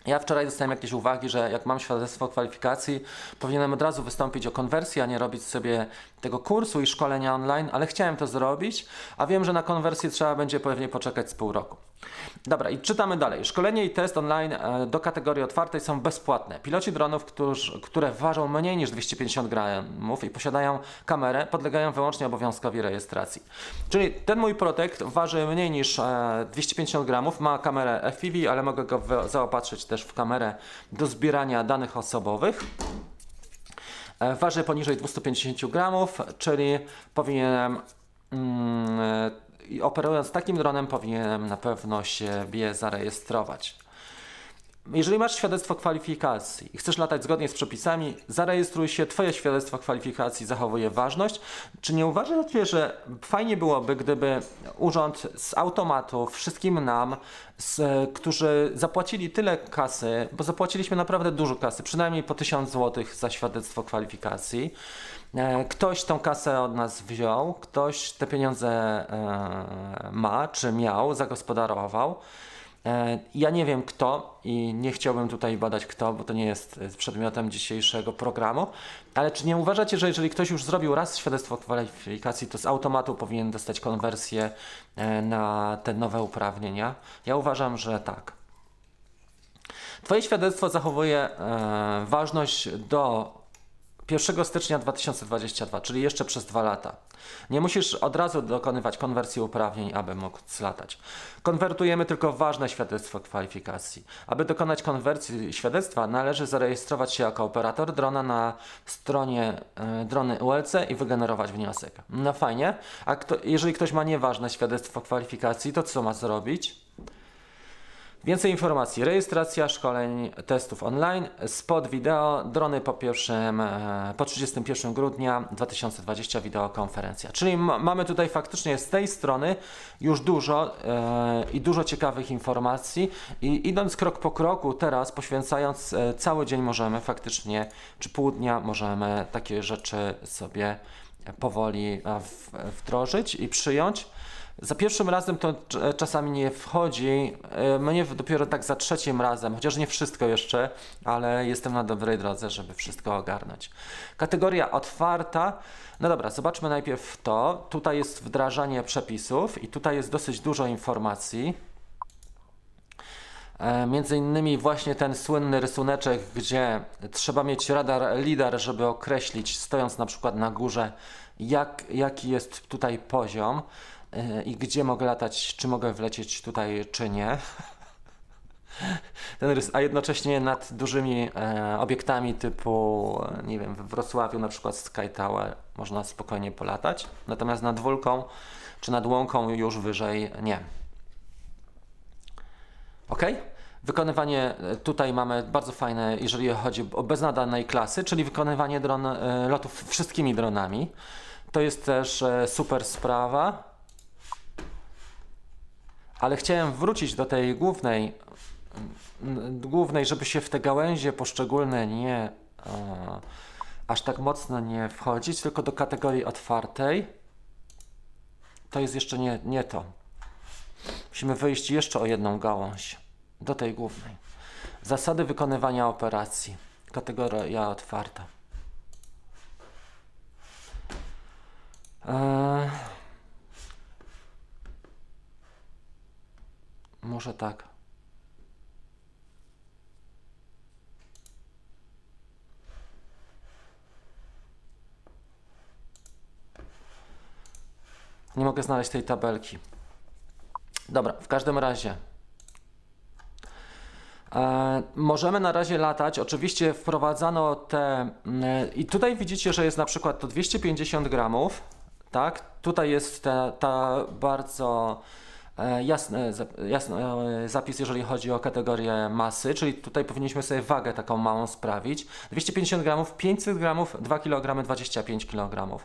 S1: Ja wczoraj dostałem jakieś uwagi, że jak mam świadectwo kwalifikacji, powinienem od razu wystąpić o konwersję, a nie robić sobie tego kursu i szkolenia online, ale chciałem to zrobić, a wiem, że na konwersję trzeba będzie pewnie poczekać z pół roku. Dobra, i czytamy dalej. Szkolenie i test online e, do kategorii otwartej są bezpłatne. Piloci dronów, którzy, które ważą mniej niż 250 gramów i posiadają kamerę, podlegają wyłącznie obowiązkowi rejestracji. Czyli ten mój protekt waży mniej niż 250 e, gramów, ma kamerę FPV, ale mogę go zaopatrzyć też w kamerę do zbierania danych osobowych. E, waży poniżej 250 gramów, czyli powinienem mm, operując takim dronem powinienem na pewno siebie zarejestrować. Jeżeli masz świadectwo kwalifikacji i chcesz latać zgodnie z przepisami, zarejestruj się, Twoje świadectwo kwalifikacji zachowuje ważność. Czy nie uważacie, że fajnie byłoby, gdyby urząd z automatu wszystkim nam, z, którzy zapłacili tyle kasy, bo zapłaciliśmy naprawdę dużo kasy, przynajmniej po 1000 zł za świadectwo kwalifikacji, Ktoś tą kasę od nas wziął, ktoś te pieniądze e, ma, czy miał, zagospodarował E, ja nie wiem kto i nie chciałbym tutaj badać kto, bo to nie jest e, przedmiotem dzisiejszego programu, ale czy nie uważacie, że jeżeli ktoś już zrobił raz świadectwo kwalifikacji, to z automatu powinien dostać konwersję e, na te nowe uprawnienia? Ja uważam, że tak. Twoje świadectwo zachowuje ważność do 1 stycznia 2022, czyli jeszcze przez dwa lata. Nie musisz od razu dokonywać konwersji uprawnień, aby móc latać. Konwertujemy tylko ważne świadectwo kwalifikacji. Aby dokonać konwersji świadectwa, należy zarejestrować się jako operator drona na stronie y, drony ULC i wygenerować wniosek. No fajnie. A kto, jeżeli ktoś ma nieważne świadectwo kwalifikacji, to co ma zrobić? Więcej informacji. Rejestracja szkoleń testów online, spot wideo, drony po, pierwszym, e, po 31 grudnia 2020 wideokonferencja. Czyli mamy tutaj faktycznie z tej strony już dużo e, i dużo ciekawych informacji i idąc krok po kroku teraz, poświęcając e, cały dzień możemy faktycznie, czy pół dnia możemy takie rzeczy sobie powoli wdrożyć i przyjąć. Za pierwszym razem to czasami nie wchodzi, e, mnie dopiero tak za trzecim razem, chociaż nie wszystko jeszcze, ale jestem na dobrej drodze, żeby wszystko ogarnąć. Kategoria otwarta. No dobra, zobaczmy najpierw to. Tutaj jest wdrażanie przepisów i tutaj jest dosyć dużo informacji. E, między innymi właśnie ten słynny rysuneczek, gdzie trzeba mieć radar lidar, żeby określić, stojąc na przykład na górze, jak, jaki jest tutaj poziom. E, i gdzie mogę latać, czy mogę wlecieć tutaj, czy nie. <laughs> Ten rys, a jednocześnie nad dużymi e, obiektami typu, nie wiem, w Wrocławiu na przykład Sky Tower można spokojnie polatać, natomiast nad Wólką czy nad Łąką już wyżej nie. Ok? Wykonywanie e, tutaj mamy bardzo fajne, jeżeli chodzi o beznadanej klasy, czyli wykonywanie dron, e, lotów wszystkimi dronami. To jest też e, super sprawa ale chciałem wrócić do tej głównej, głównej, żeby się w te gałęzie poszczególne nie a, aż tak mocno nie wchodzić, tylko do kategorii otwartej. To jest jeszcze nie, nie to. Musimy wyjść jeszcze o jedną gałąź do tej głównej. Zasady wykonywania operacji. Kategoria otwarta. Eee. Może tak. Nie mogę znaleźć tej tabelki. Dobra, w każdym razie. E, możemy na razie latać. Oczywiście wprowadzano te. E, I tutaj widzicie, że jest na przykład to 250 gramów. Tak? Tutaj jest ta, ta bardzo jasny, jasny e, zapis, jeżeli chodzi o kategorię masy, czyli tutaj powinniśmy sobie wagę taką małą sprawić. 250 gramów, 500 gramów, 2 kg, 25 kg.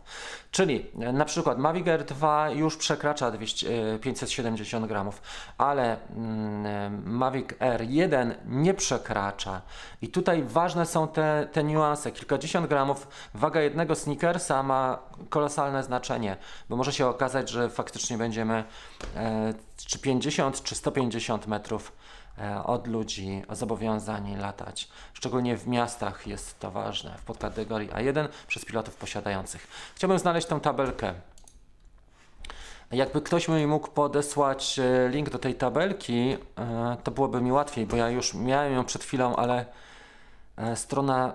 S1: Czyli e, na przykład Mavic Air 2 już przekracza 200, 570 gramów, ale Mavic Air 1 nie przekracza. I tutaj ważne są te, te niuanse. Kilkadziesiąt gramów, waga jednego sneakersa ma kolosalne znaczenie, bo może się okazać, że faktycznie będziemy e, czy 50 czy 150 metrów e, od ludzi zobowiązani latać. Szczególnie w miastach jest to ważne, w podkategorii A1 przez pilotów posiadających. Chciałbym znaleźć tą tabelkę. Jakby ktoś mi mógł podesłać e, link do tej tabelki, e, to byłoby mi łatwiej, bo ja już miałem ją przed chwilą, ale strona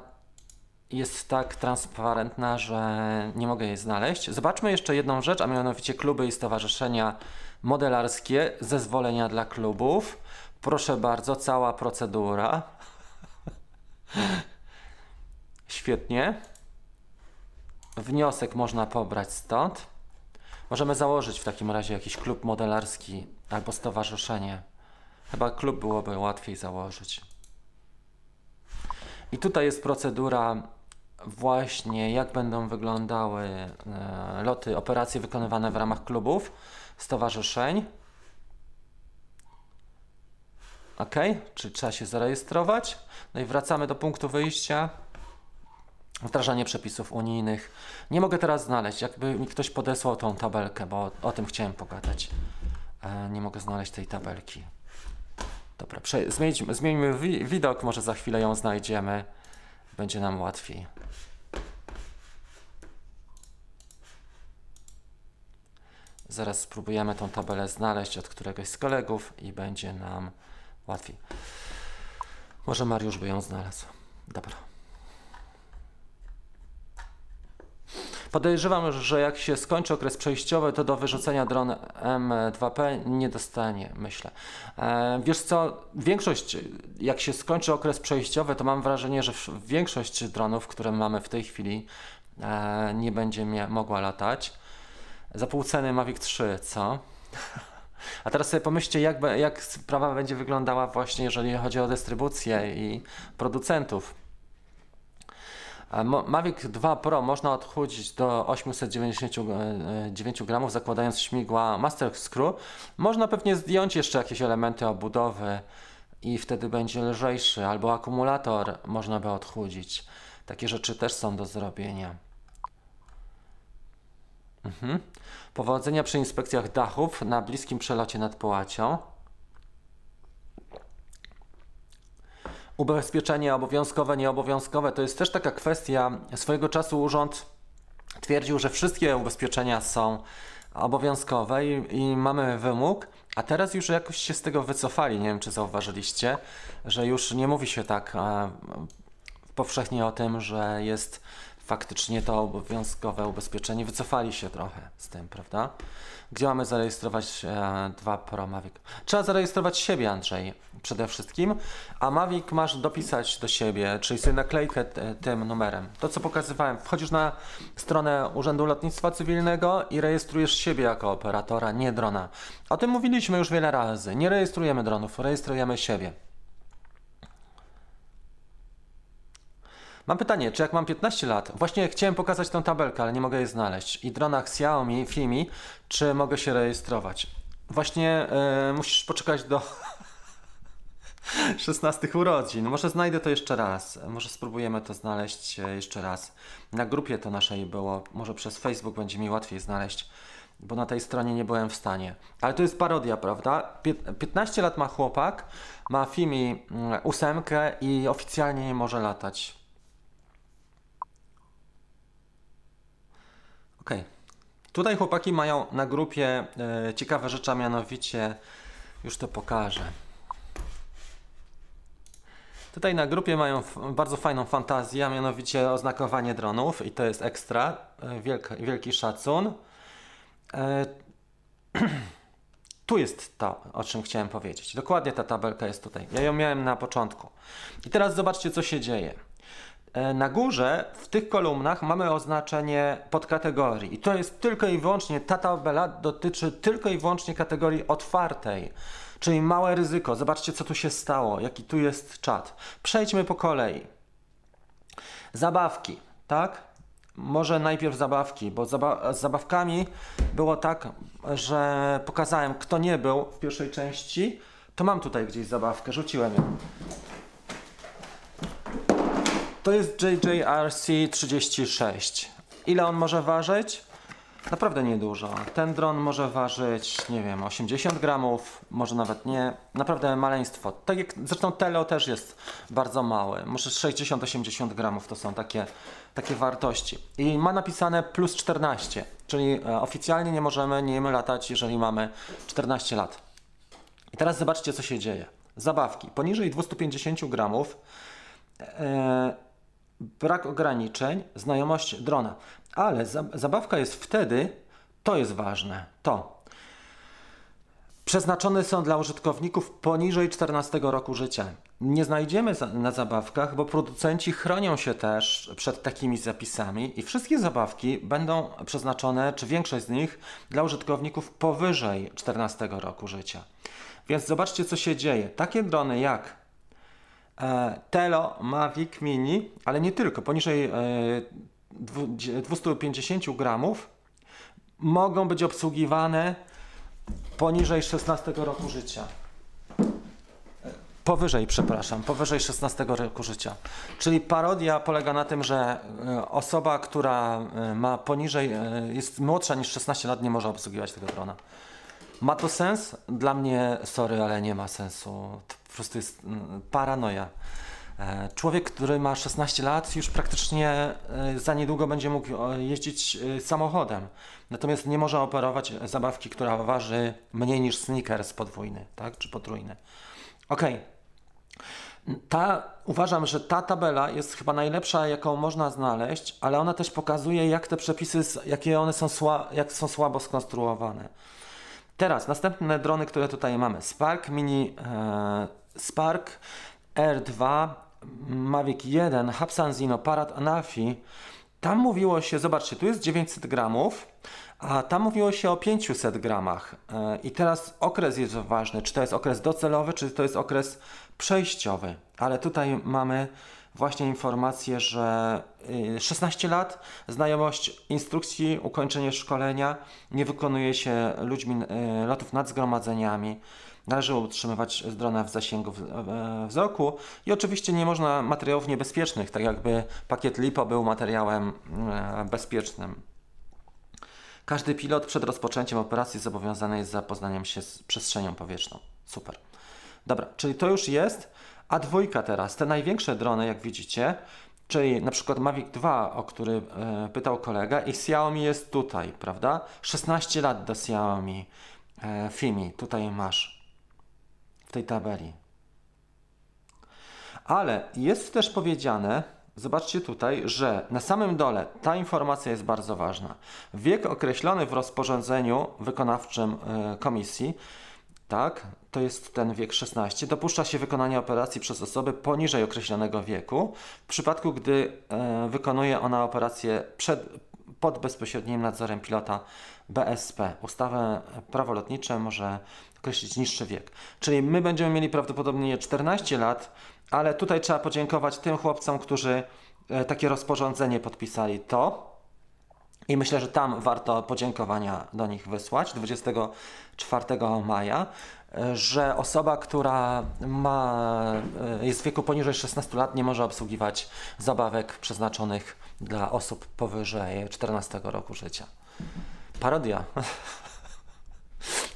S1: jest tak transparentna, że nie mogę jej znaleźć. Zobaczmy jeszcze jedną rzecz, a mianowicie kluby i stowarzyszenia modelarskie, zezwolenia dla klubów. Proszę bardzo, cała procedura. <laughs> Świetnie. Wniosek można pobrać stąd. Możemy założyć w takim razie jakiś klub modelarski albo stowarzyszenie. Chyba klub byłoby łatwiej założyć. I tutaj jest procedura właśnie, jak będą wyglądały e, loty, operacje wykonywane w ramach klubów stowarzyszeń. OK, czyli trzeba się zarejestrować. No i wracamy do punktu wyjścia. Wdrażanie przepisów unijnych. Nie mogę teraz znaleźć, jakby mi ktoś podesłał tą tabelkę, bo o tym chciałem pogadać. E, nie mogę znaleźć tej tabelki. Dobra, zmieńmy, zmieńmy wi- widok, może za chwilę ją znajdziemy. Będzie nam łatwiej. Zaraz spróbujemy tą tabelę znaleźć od któregoś z kolegów i będzie nam łatwiej. Może Mariusz by ją znalazł. Dobra. Podejrzewam, że jak się skończy okres przejściowy, to do wyrzucenia dron M2P nie dostanie, myślę. E, wiesz co, większość, jak się skończy okres przejściowy, to mam wrażenie, że większość dronów, które mamy w tej chwili, e, nie będzie mogła latać. Za pół ceny Mavic 3, co? <laughs> A teraz sobie pomyślcie, jak, jak sprawa będzie wyglądała właśnie, jeżeli chodzi o dystrybucję i producentów. Mavic 2 Pro można odchudzić do 899 gramów zakładając śmigła Master Screw. Można pewnie zdjąć jeszcze jakieś elementy obudowy i wtedy będzie lżejszy, albo akumulator można by odchudzić. Takie rzeczy też są do zrobienia. Mhm. Powodzenia przy inspekcjach dachów na bliskim przelocie nad Połacią. Ubezpieczenie obowiązkowe, nieobowiązkowe to jest też taka kwestia. Swojego czasu urząd twierdził, że wszystkie ubezpieczenia są obowiązkowe i, i mamy wymóg, a teraz już jakoś się z tego wycofali. Nie wiem, czy zauważyliście, że już nie mówi się tak e, powszechnie o tym, że jest faktycznie to obowiązkowe ubezpieczenie. Wycofali się trochę z tym, prawda? Gdzie mamy zarejestrować e, 2 Pro Mavic? Trzeba zarejestrować siebie, Andrzej, przede wszystkim, a Mavic masz dopisać do siebie, czyli sobie naklejkę t- tym numerem. To, co pokazywałem, wchodzisz na stronę Urzędu Lotnictwa Cywilnego i rejestrujesz siebie jako operatora, nie drona. O tym mówiliśmy już wiele razy. Nie rejestrujemy dronów, rejestrujemy siebie. Mam pytanie, czy jak mam 15 lat, właśnie chciałem pokazać tą tabelkę, ale nie mogę jej znaleźć. I dronach Xiaomi, Fimi, czy mogę się rejestrować? Właśnie e, musisz poczekać do <laughs> 16 urodzin. Może znajdę to jeszcze raz. Może spróbujemy to znaleźć e, jeszcze raz. Na grupie to naszej było. Może przez Facebook będzie mi łatwiej znaleźć, bo na tej stronie nie byłem w stanie. Ale to jest parodia, prawda? Pię- 15 lat ma chłopak, ma Fimi mm, ósemkę i oficjalnie nie może latać. Okej. Tutaj chłopaki mają na grupie e, ciekawe rzeczy, a mianowicie już to pokażę. Tutaj na grupie mają bardzo fajną fantazję, a mianowicie oznakowanie dronów i to jest ekstra, e, wielki szacun. E, <clears throat> tu jest to, o czym chciałem powiedzieć. Dokładnie ta tabelka jest tutaj. Ja ją miałem na początku. I teraz zobaczcie, co się dzieje. E, Na górze w tych kolumnach mamy oznaczenie podkategorii i to jest tylko i wyłącznie, ta tabela dotyczy tylko i wyłącznie kategorii otwartej, czyli małe ryzyko. Zobaczcie, co tu się stało, jaki tu jest czat. Przejdźmy po kolei. Zabawki, tak? Może najpierw zabawki, bo zaba z zabawkami było tak, że pokazałem, kto nie był w pierwszej części, to mam tutaj gdzieś zabawkę, rzuciłem ją. To jest JJRC36. Ile on może ważyć? Naprawdę niedużo. Ten dron może ważyć, nie wiem, 80 gramów, może nawet nie. Naprawdę maleństwo. Tak jak zresztą Telo też jest bardzo mały. Może 60-80 gramów to są takie, takie wartości. I ma napisane plus 14, czyli e, oficjalnie nie możemy nim latać, jeżeli mamy 14 lat. I teraz zobaczcie, co się dzieje. Zabawki poniżej 250 gramów. E, brak ograniczeń, znajomość drona. Ale za, zabawka jest wtedy, to jest ważne, to. Przeznaczone są dla użytkowników poniżej 14 roku życia. Nie znajdziemy na zabawkach, bo producenci chronią się też przed takimi zapisami i wszystkie zabawki będą przeznaczone, czy większość z nich, dla użytkowników powyżej 14 roku życia. Więc zobaczcie, co się dzieje. Takie drony jak Telo, Mavic Mini, ale nie tylko, poniżej e, dwu- 250 gramów, mogą być obsługiwane poniżej 16 roku życia. E, Powyżej, przepraszam, powyżej 16 roku życia. Czyli parodia polega na tym, że e, osoba, która e, ma poniżej, e, jest młodsza niż 16 lat, nie może obsługiwać tego drona. Ma to sens? Dla mnie, sorry, ale nie ma sensu. Prostu jest mm, paranoja. E, człowiek, który ma 16 lat, już praktycznie e, za niedługo będzie mógł e, jeździć samochodem. Natomiast nie może operować zabawki, która waży mniej niż sneakers podwójny, tak? Czy potrójny. Ok. Ta, uważam, że ta tabela jest chyba najlepsza, jaką można znaleźć, ale ona też pokazuje, jak te przepisy, jakie one są, sła, jak są słabo skonstruowane. Teraz następne drony, które tutaj mamy. Spark Mini Spark R2 Mavic 1, Hapsan Parad Anafi, tam mówiło się, zobaczcie, tu jest 900 gramów, a tam mówiło się o 500 gramach. E, I teraz okres jest ważny, czy to jest okres docelowy, czy to jest okres przejściowy. Ale tutaj mamy właśnie informację, że 16 y, lat, znajomość instrukcji, ukończenie szkolenia, nie wykonuje się ludźmi y, lotów nad zgromadzeniami. Należy utrzymywać drona w zasięgu wzroku i oczywiście nie można materiałów niebezpiecznych, tak jakby pakiet LiPo był materiałem e, bezpiecznym. Każdy pilot przed rozpoczęciem operacji zobowiązany jest zapoznaniem się z przestrzenią powietrzną. Super. Dobra, czyli to już jest. A dwójka teraz, te największe drony, jak widzicie, czyli na przykład Mavic 2, o który e, pytał kolega, i Xiaomi jest tutaj, prawda? 16 lat do Xiaomi e, Fimi, tutaj masz w tej tabeli. Ale jest też powiedziane, zobaczcie tutaj, że na samym dole ta informacja jest bardzo ważna. Wiek określony w rozporządzeniu wykonawczym e, komisji, tak, to jest ten wiek 16, dopuszcza się wykonanie operacji przez osoby poniżej określonego wieku, w przypadku gdy e, wykonuje ona operację przed, pod bezpośrednim nadzorem pilota BSP. Ustawę prawo lotnicze może określić niższy wiek. Czyli my będziemy mieli prawdopodobnie 14 lat, ale tutaj trzeba podziękować tym chłopcom, którzy e, takie rozporządzenie podpisali. To i myślę, że tam warto podziękowania do nich wysłać 24 maja, e, że osoba, która ma, e, jest w wieku poniżej 16 lat, nie może obsługiwać zabawek przeznaczonych dla osób powyżej 14 roku życia. Parodia. <laughs>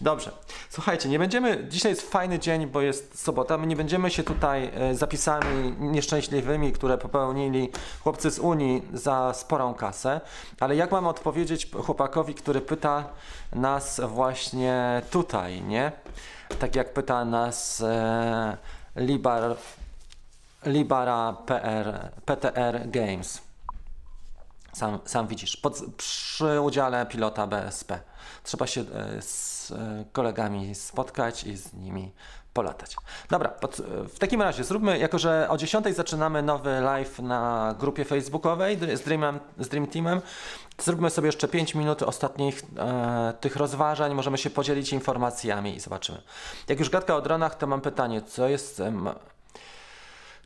S1: Dobrze. Słuchajcie, nie będziemy. Dzisiaj jest fajny dzień, bo jest sobota. My nie będziemy się tutaj e, zapisami nieszczęśliwymi, które popełnili chłopcy z Unii za sporą kasę. Ale jak mam odpowiedzieć chłopakowi, który pyta nas właśnie tutaj, nie? Tak jak pyta nas e, Libar, Libara PR, PTR Games. Sam, sam widzisz, pod, przy udziale pilota BSP. Trzeba się e, z e, kolegami spotkać i z nimi polatać. Dobra, pod, w takim razie zróbmy, jako że o 10 zaczynamy nowy live na grupie facebookowej z, Dreamem, z Dream Teamem, zróbmy sobie jeszcze 5 minut ostatnich e, tych rozważań, możemy się podzielić informacjami i zobaczymy. Jak już gadka o dronach, to mam pytanie, co jest...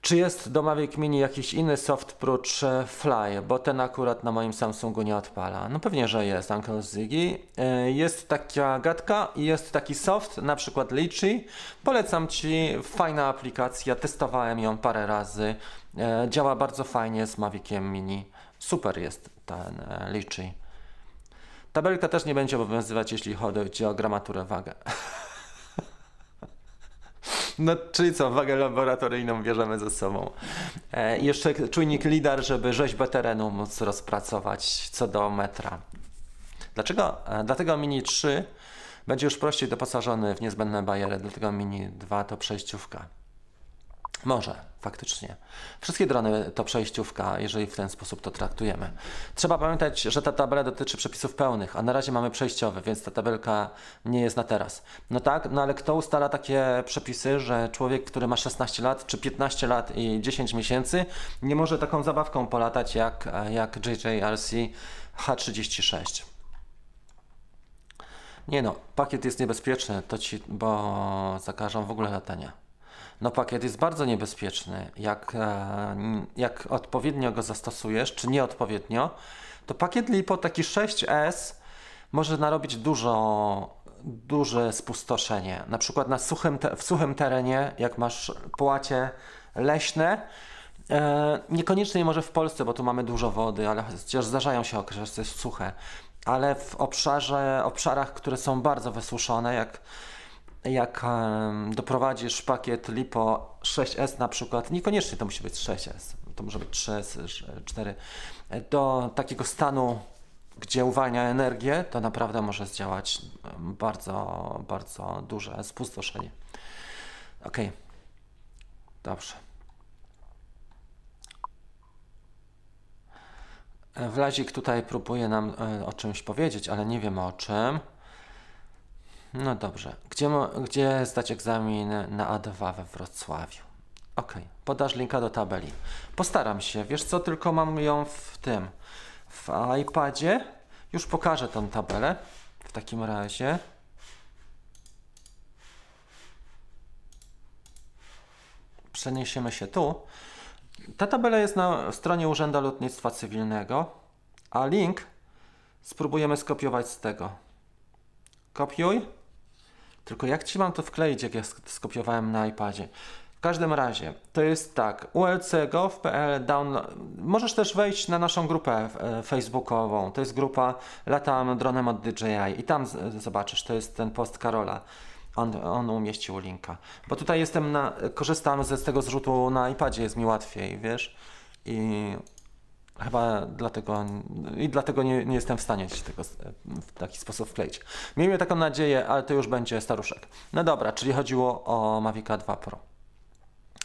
S1: Czy jest do Mavic Mini jakiś inny soft prócz e, Fly, bo ten akurat na moim Samsungu nie odpala? No pewnie, że jest, Uncle Ziggy. E, jest taka gadka i jest taki soft, na przykład Litchi. Polecam Ci, fajna aplikacja, testowałem ją parę razy. E, działa bardzo fajnie z Maviciem Mini. Super jest ten Litchi. Tabelka też nie będzie obowiązywać, jeśli chodzi o gramaturę wagę. <laughs> No, czyli co, wagę laboratoryjną bierzemy ze sobą. E, jeszcze czujnik LIDAR, żeby rzeźbę terenu móc rozpracować co do metra. Dlaczego? E, dlatego Mini 3 będzie już prościej doposażony w niezbędne bariery, dlatego Mini 2 to przejściówka. Może, faktycznie. Wszystkie drony to przejściówka, jeżeli w ten sposób to traktujemy. Trzeba pamiętać, że ta tabela dotyczy przepisów pełnych, a na razie mamy przejściowe, więc ta tabelka nie jest na teraz. No tak, no ale kto ustala takie przepisy, że człowiek, który ma 16 lat, czy 15 lat i 10 miesięcy, nie może taką zabawką polatać jak, jak JJRC H36? Nie no, pakiet jest niebezpieczny, to ci, bo zakażą w ogóle latania no pakiet jest bardzo niebezpieczny. Jak, e, jak odpowiednio go zastosujesz, czy nieodpowiednio, to pakiet LiPo taki 6S może narobić dużo, duże spustoszenie. Na przykład na suchym w suchym terenie, jak masz płacie leśne, e, niekoniecznie może w Polsce, bo tu mamy dużo wody, ale chociaż zdarzają się okresy suche, ale w obszarze, obszarach, które są bardzo wysuszone, jak jak doprowadzisz pakiet LiPo 6S na przykład, niekoniecznie to musi być 6S, to może być 3S, 4, do takiego stanu, gdzie uwalnia energię, to naprawdę może zdziałać bardzo, bardzo duże spustoszenie. Ok, dobrze. Wlazik tutaj próbuje nam e, o czymś powiedzieć, ale nie wiem o czym. No dobrze. Gdzie, gdzie zdać egzamin na A2 we Wrocławiu? Ok, podasz linka do tabeli. Postaram się. Wiesz co, tylko mam ją w tym, w iPadzie. Już pokażę tą tabelę. W takim razie. Przeniesiemy się tu. Ta tabela jest na stronie Urzędu Lotnictwa Cywilnego, a link spróbujemy skopiować z tego. Kopiuj. Tylko jak ci mam to wkleić, jak ja sk- skopiowałem na iPadzie? W każdym razie, to jest tak, ulc.gov.pl. Możesz też wejść na naszą grupę e, facebookową. To jest grupa Latam dronem od DJI i tam zobaczysz, to jest ten post Karola. On, on umieścił linka. Bo tutaj jestem na, korzystam ze z tego zrzutu na iPadzie, jest mi łatwiej, wiesz? I Chyba dlatego i dlatego nie, nie jestem w stanie ci tego s- w taki sposób wkleić. Miejmy taką nadzieję, ale to już będzie staruszek. No dobra, czyli chodziło o Mavica 2 Pro.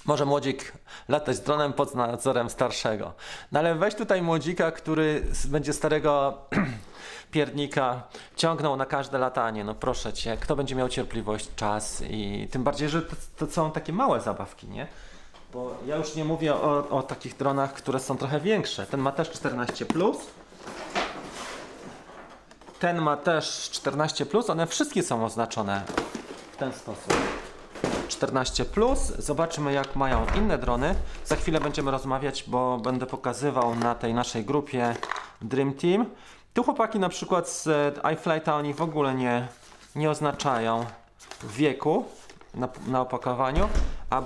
S1: Może młodzik latać z dronem pod nadzorem starszego. No ale weź tutaj młodzika, który będzie starego <clears throat> piernika ciągnął na każde latanie. No proszę cię, kto będzie miał cierpliwość, czas i tym bardziej, że to, to są takie małe zabawki, nie? Bo ja już nie mówię o, o takich dronach, które są trochę większe. Ten ma też 14. Ten ma też 14. One wszystkie są oznaczone w ten sposób. 14. Zobaczymy, jak mają inne drony. Za chwilę będziemy rozmawiać, bo będę pokazywał na tej naszej grupie Dream Team. Tu chłopaki na przykład z e, iFlighta oni w ogóle nie, nie oznaczają wieku na, na opakowaniu, a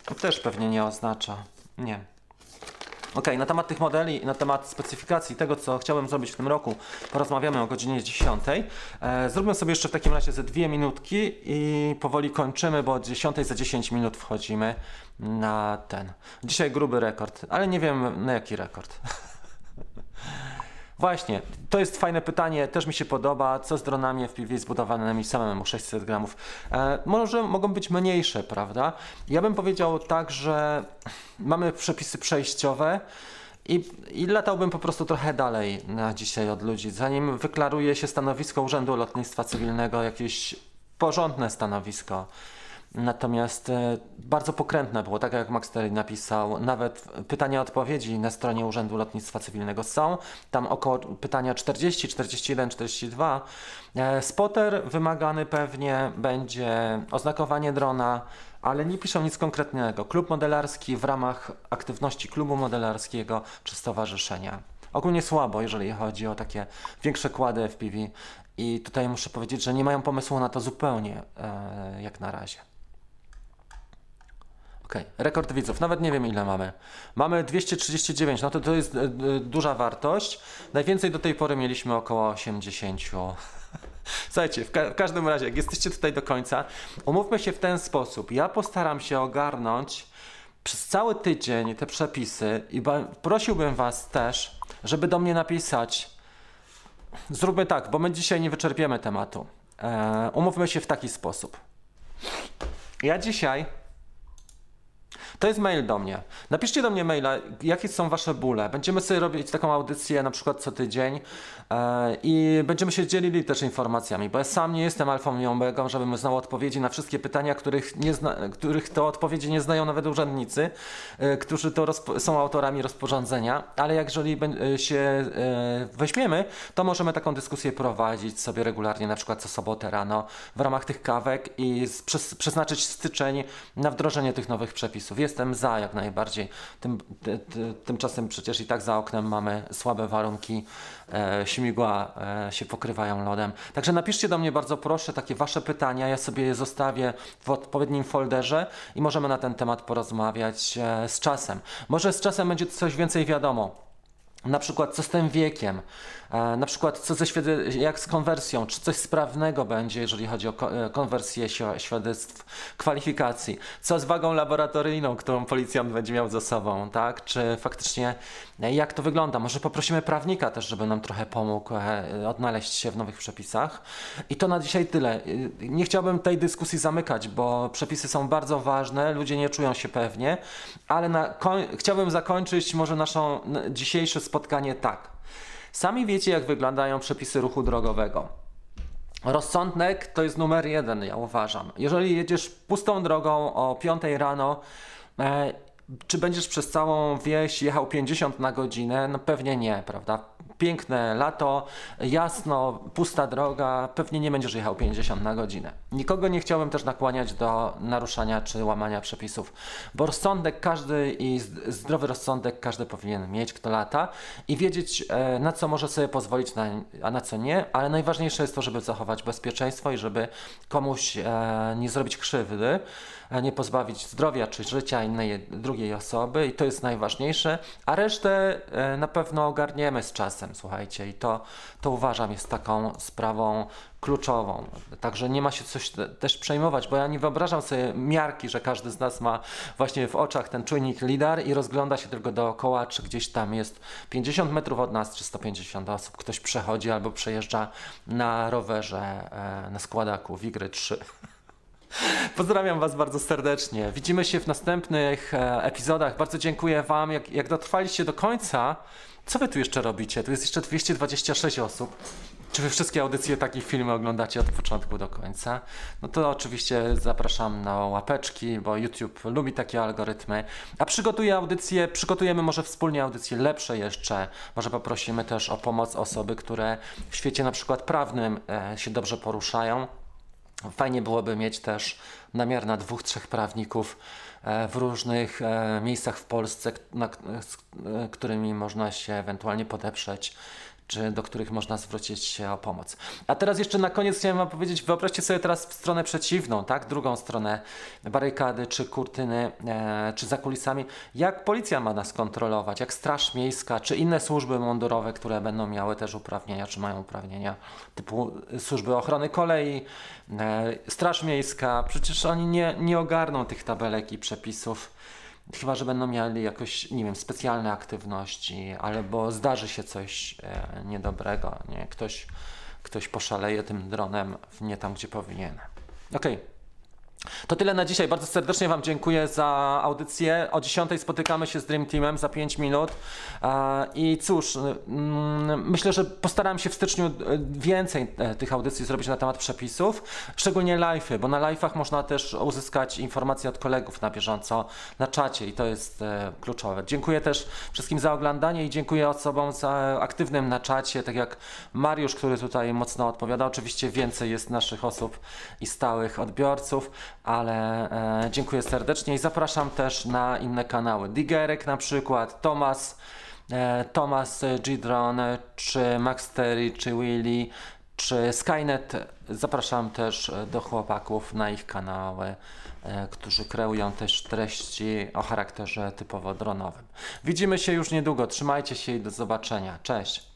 S1: BTFPV też pewnie nie oznacza. Nie. Ok, na temat tych modeli na temat specyfikacji tego, co chciałem zrobić w tym roku, porozmawiamy o godzinie 10. E, zróbmy sobie jeszcze w takim razie ze dwie minutki i powoli kończymy, bo o 10 za 10 minut wchodzimy na ten. Dzisiaj gruby rekord, ale nie wiem na jaki rekord. <laughs> Właśnie, to jest fajne pytanie, też mi się podoba, co z dronami FPV zbudowanymi samemu 600 gramów. E, może mogą być mniejsze, prawda? Ja bym powiedział tak, że mamy przepisy przejściowe i, i latałbym po prostu trochę dalej na dzisiaj od ludzi, zanim wyklaruje się stanowisko Urzędu Lotnictwa Cywilnego, jakieś porządne stanowisko. Natomiast e, bardzo pokrętne było, tak jak Max Terry napisał, nawet pytania odpowiedzi na stronie Urzędu Lotnictwa Cywilnego są, tam około pytania 40, 41, 42. E, spotter wymagany pewnie będzie oznakowanie drona, ale nie piszą nic konkretnego. Klub modelarski w ramach aktywności klubu modelarskiego czy stowarzyszenia. Ogólnie słabo, jeżeli chodzi o takie większe kłady FPV i tutaj muszę powiedzieć, że nie mają pomysłu na to zupełnie e, jak na razie. Okej, rekord widzów. Nawet nie wiem ile mamy. Mamy 239, no to to jest e, e, duża wartość. Najwięcej do tej pory mieliśmy około 80. <laughs> Słuchajcie, w, ka- w każdym razie, jak jesteście tutaj do końca, umówmy się w ten sposób. Ja postaram się ogarnąć przez cały tydzień te przepisy i prosiłbym Was też, żeby do mnie napisać. Zróbmy tak, bo my dzisiaj nie wyczerpiemy tematu. E, umówmy się w taki sposób. Ja dzisiaj to jest mail do mnie. Napiszcie do mnie maila, jakie są wasze bóle. Będziemy sobie robić taką audycję na przykład co tydzień e, i będziemy się dzielili też informacjami, bo ja sam nie jestem alfą i omegą, żebym znał odpowiedzi na wszystkie pytania, których, nie zna, których to odpowiedzi nie znają nawet urzędnicy, e, którzy to są autorami rozporządzenia, ale jak jeżeli bę- się e, weźmiemy, to możemy taką dyskusję prowadzić sobie regularnie, na przykład co sobotę rano w ramach tych kawek i przeznaczyć styczeń na wdrożenie tych nowych przepisów. Jestem za jak najbardziej. Tym, ty, ty, tymczasem przecież i tak za oknem mamy słabe warunki, e, śmigła e, się pokrywają lodem. Także napiszcie do mnie bardzo proszę takie wasze pytania, ja sobie je zostawię w odpowiednim folderze i możemy na ten temat porozmawiać e, z czasem. Może z czasem będzie coś więcej wiadomo. Na przykład, co z tym wiekiem? E, na przykład co ze świady- jak z konwersją, czy coś sprawnego będzie, jeżeli chodzi o e, konwersję świ- świadectw kwalifikacji, co z wagą laboratoryjną, którą policjant będzie miał ze sobą, tak? Czy faktycznie e, jak to wygląda? Może poprosimy prawnika też, żeby nam trochę pomógł odnaleźć się w nowych przepisach. I to na dzisiaj tyle. Nie chciałbym tej dyskusji zamykać, bo przepisy są bardzo ważne, ludzie nie czują się pewnie, ale na koń- chciałbym zakończyć może naszą dzisiejsze spotkanie tak. Sami wiecie, jak wyglądają przepisy ruchu drogowego. Rozsądek to jest numer jeden, ja uważam. Jeżeli jedziesz pustą drogą o 5 rano, e, czy będziesz przez całą wieś jechał 50 na godzinę? No pewnie nie, prawda? Piękne lato, jasno, pusta droga, pewnie nie będziesz jechał 50 na godzinę. Nikogo nie chciałbym też nakłaniać do naruszania czy łamania przepisów, bo rozsądek każdy i zdrowy rozsądek każdy powinien mieć, kto lata i wiedzieć, e, na co może sobie pozwolić, a na co nie, ale najważniejsze jest to, żeby zachować bezpieczeństwo i żeby komuś e, nie zrobić krzywdy, nie pozbawić zdrowia czy życia innej, drugiej osoby i to jest najważniejsze, a resztę e, na pewno ogarniemy z czasem, słuchajcie, i to, to uważam jest taką sprawą kluczową. Także nie ma się coś te, też przejmować, bo ja nie wyobrażam sobie miarki, że każdy z nas ma właśnie w oczach ten czujnik lidar i rozgląda się tylko dookoła, czy gdzieś tam jest 50 metrów od nas, czy 150 osób, ktoś przechodzi albo przejeżdża na rowerze, e, na składaku Wigry 3. Pozdrawiam Was bardzo serdecznie. Widzimy się w następnych e, epizodach. Bardzo dziękuję Wam. Jak, jak dotrwaliście do końca, co Wy tu jeszcze robicie? Tu jest jeszcze 226 osób. Czy Wy wszystkie audycje takich filmy oglądacie od początku do końca? No to oczywiście zapraszam na łapeczki, bo YouTube lubi takie algorytmy. A przygotuję audycje, przygotujemy może wspólnie audycje lepsze jeszcze. Może poprosimy też o pomoc osoby, które w świecie na przykład prawnym e, się dobrze poruszają. Fajnie byłoby mieć też namiar na dwóch, trzech prawników e, w różnych e, miejscach w Polsce, z e, którymi można się ewentualnie podeprzeć, czy do których można zwrócić się o pomoc. A teraz jeszcze na koniec chciałem Wam powiedzieć, wyobraźcie sobie teraz stronę przeciwną, tak, drugą stronę barykady, czy kurtyny, e, czy za kulisami, jak policja ma nas kontrolować, jak Straż Miejska, czy inne służby mundurowe, które będą miały też uprawnienia, czy mają uprawnienia typu służby ochrony kolei, e, Straż Miejska, przecież oni nie, nie ogarną tych tabelek i przepisów. Chyba, że będą mieli jakoś, nie wiem, specjalne aktywności, albo zdarzy się coś e, niedobrego, nie? Ktoś, ktoś poszaleje tym dronem nie tam, gdzie powinien. Okej. To tyle na dzisiaj. Bardzo serdecznie Wam dziękuję za audycję. O 10 spotykamy się z Dream Teamem za 5 minut. E, I cóż, mm, myślę, że postaram się w styczniu e, więcej e, tych audycji zrobić na temat przepisów, szczególnie live'y, bo na live'ach można też uzyskać informacje od kolegów na bieżąco na czacie i to jest kluczowe. Dziękuję też wszystkim za oglądanie i dziękuję osobom za aktywnym na czacie, tak jak Mariusz, który tutaj mocno odpowiada. Oczywiście więcej jest naszych osób i stałych odbiorców, ale e, dziękuję serdecznie i zapraszam też na inne kanały. Digerek na przykład, Tomas, e, Tomas Gidron, czy Max Terry, czy Willy, czy Skynet. Zapraszam też e, do chłopaków na ich kanały, e, którzy kreują też treści o charakterze typowo dronowym. Widzimy się już niedługo. Trzymajcie się i do zobaczenia. Cześć.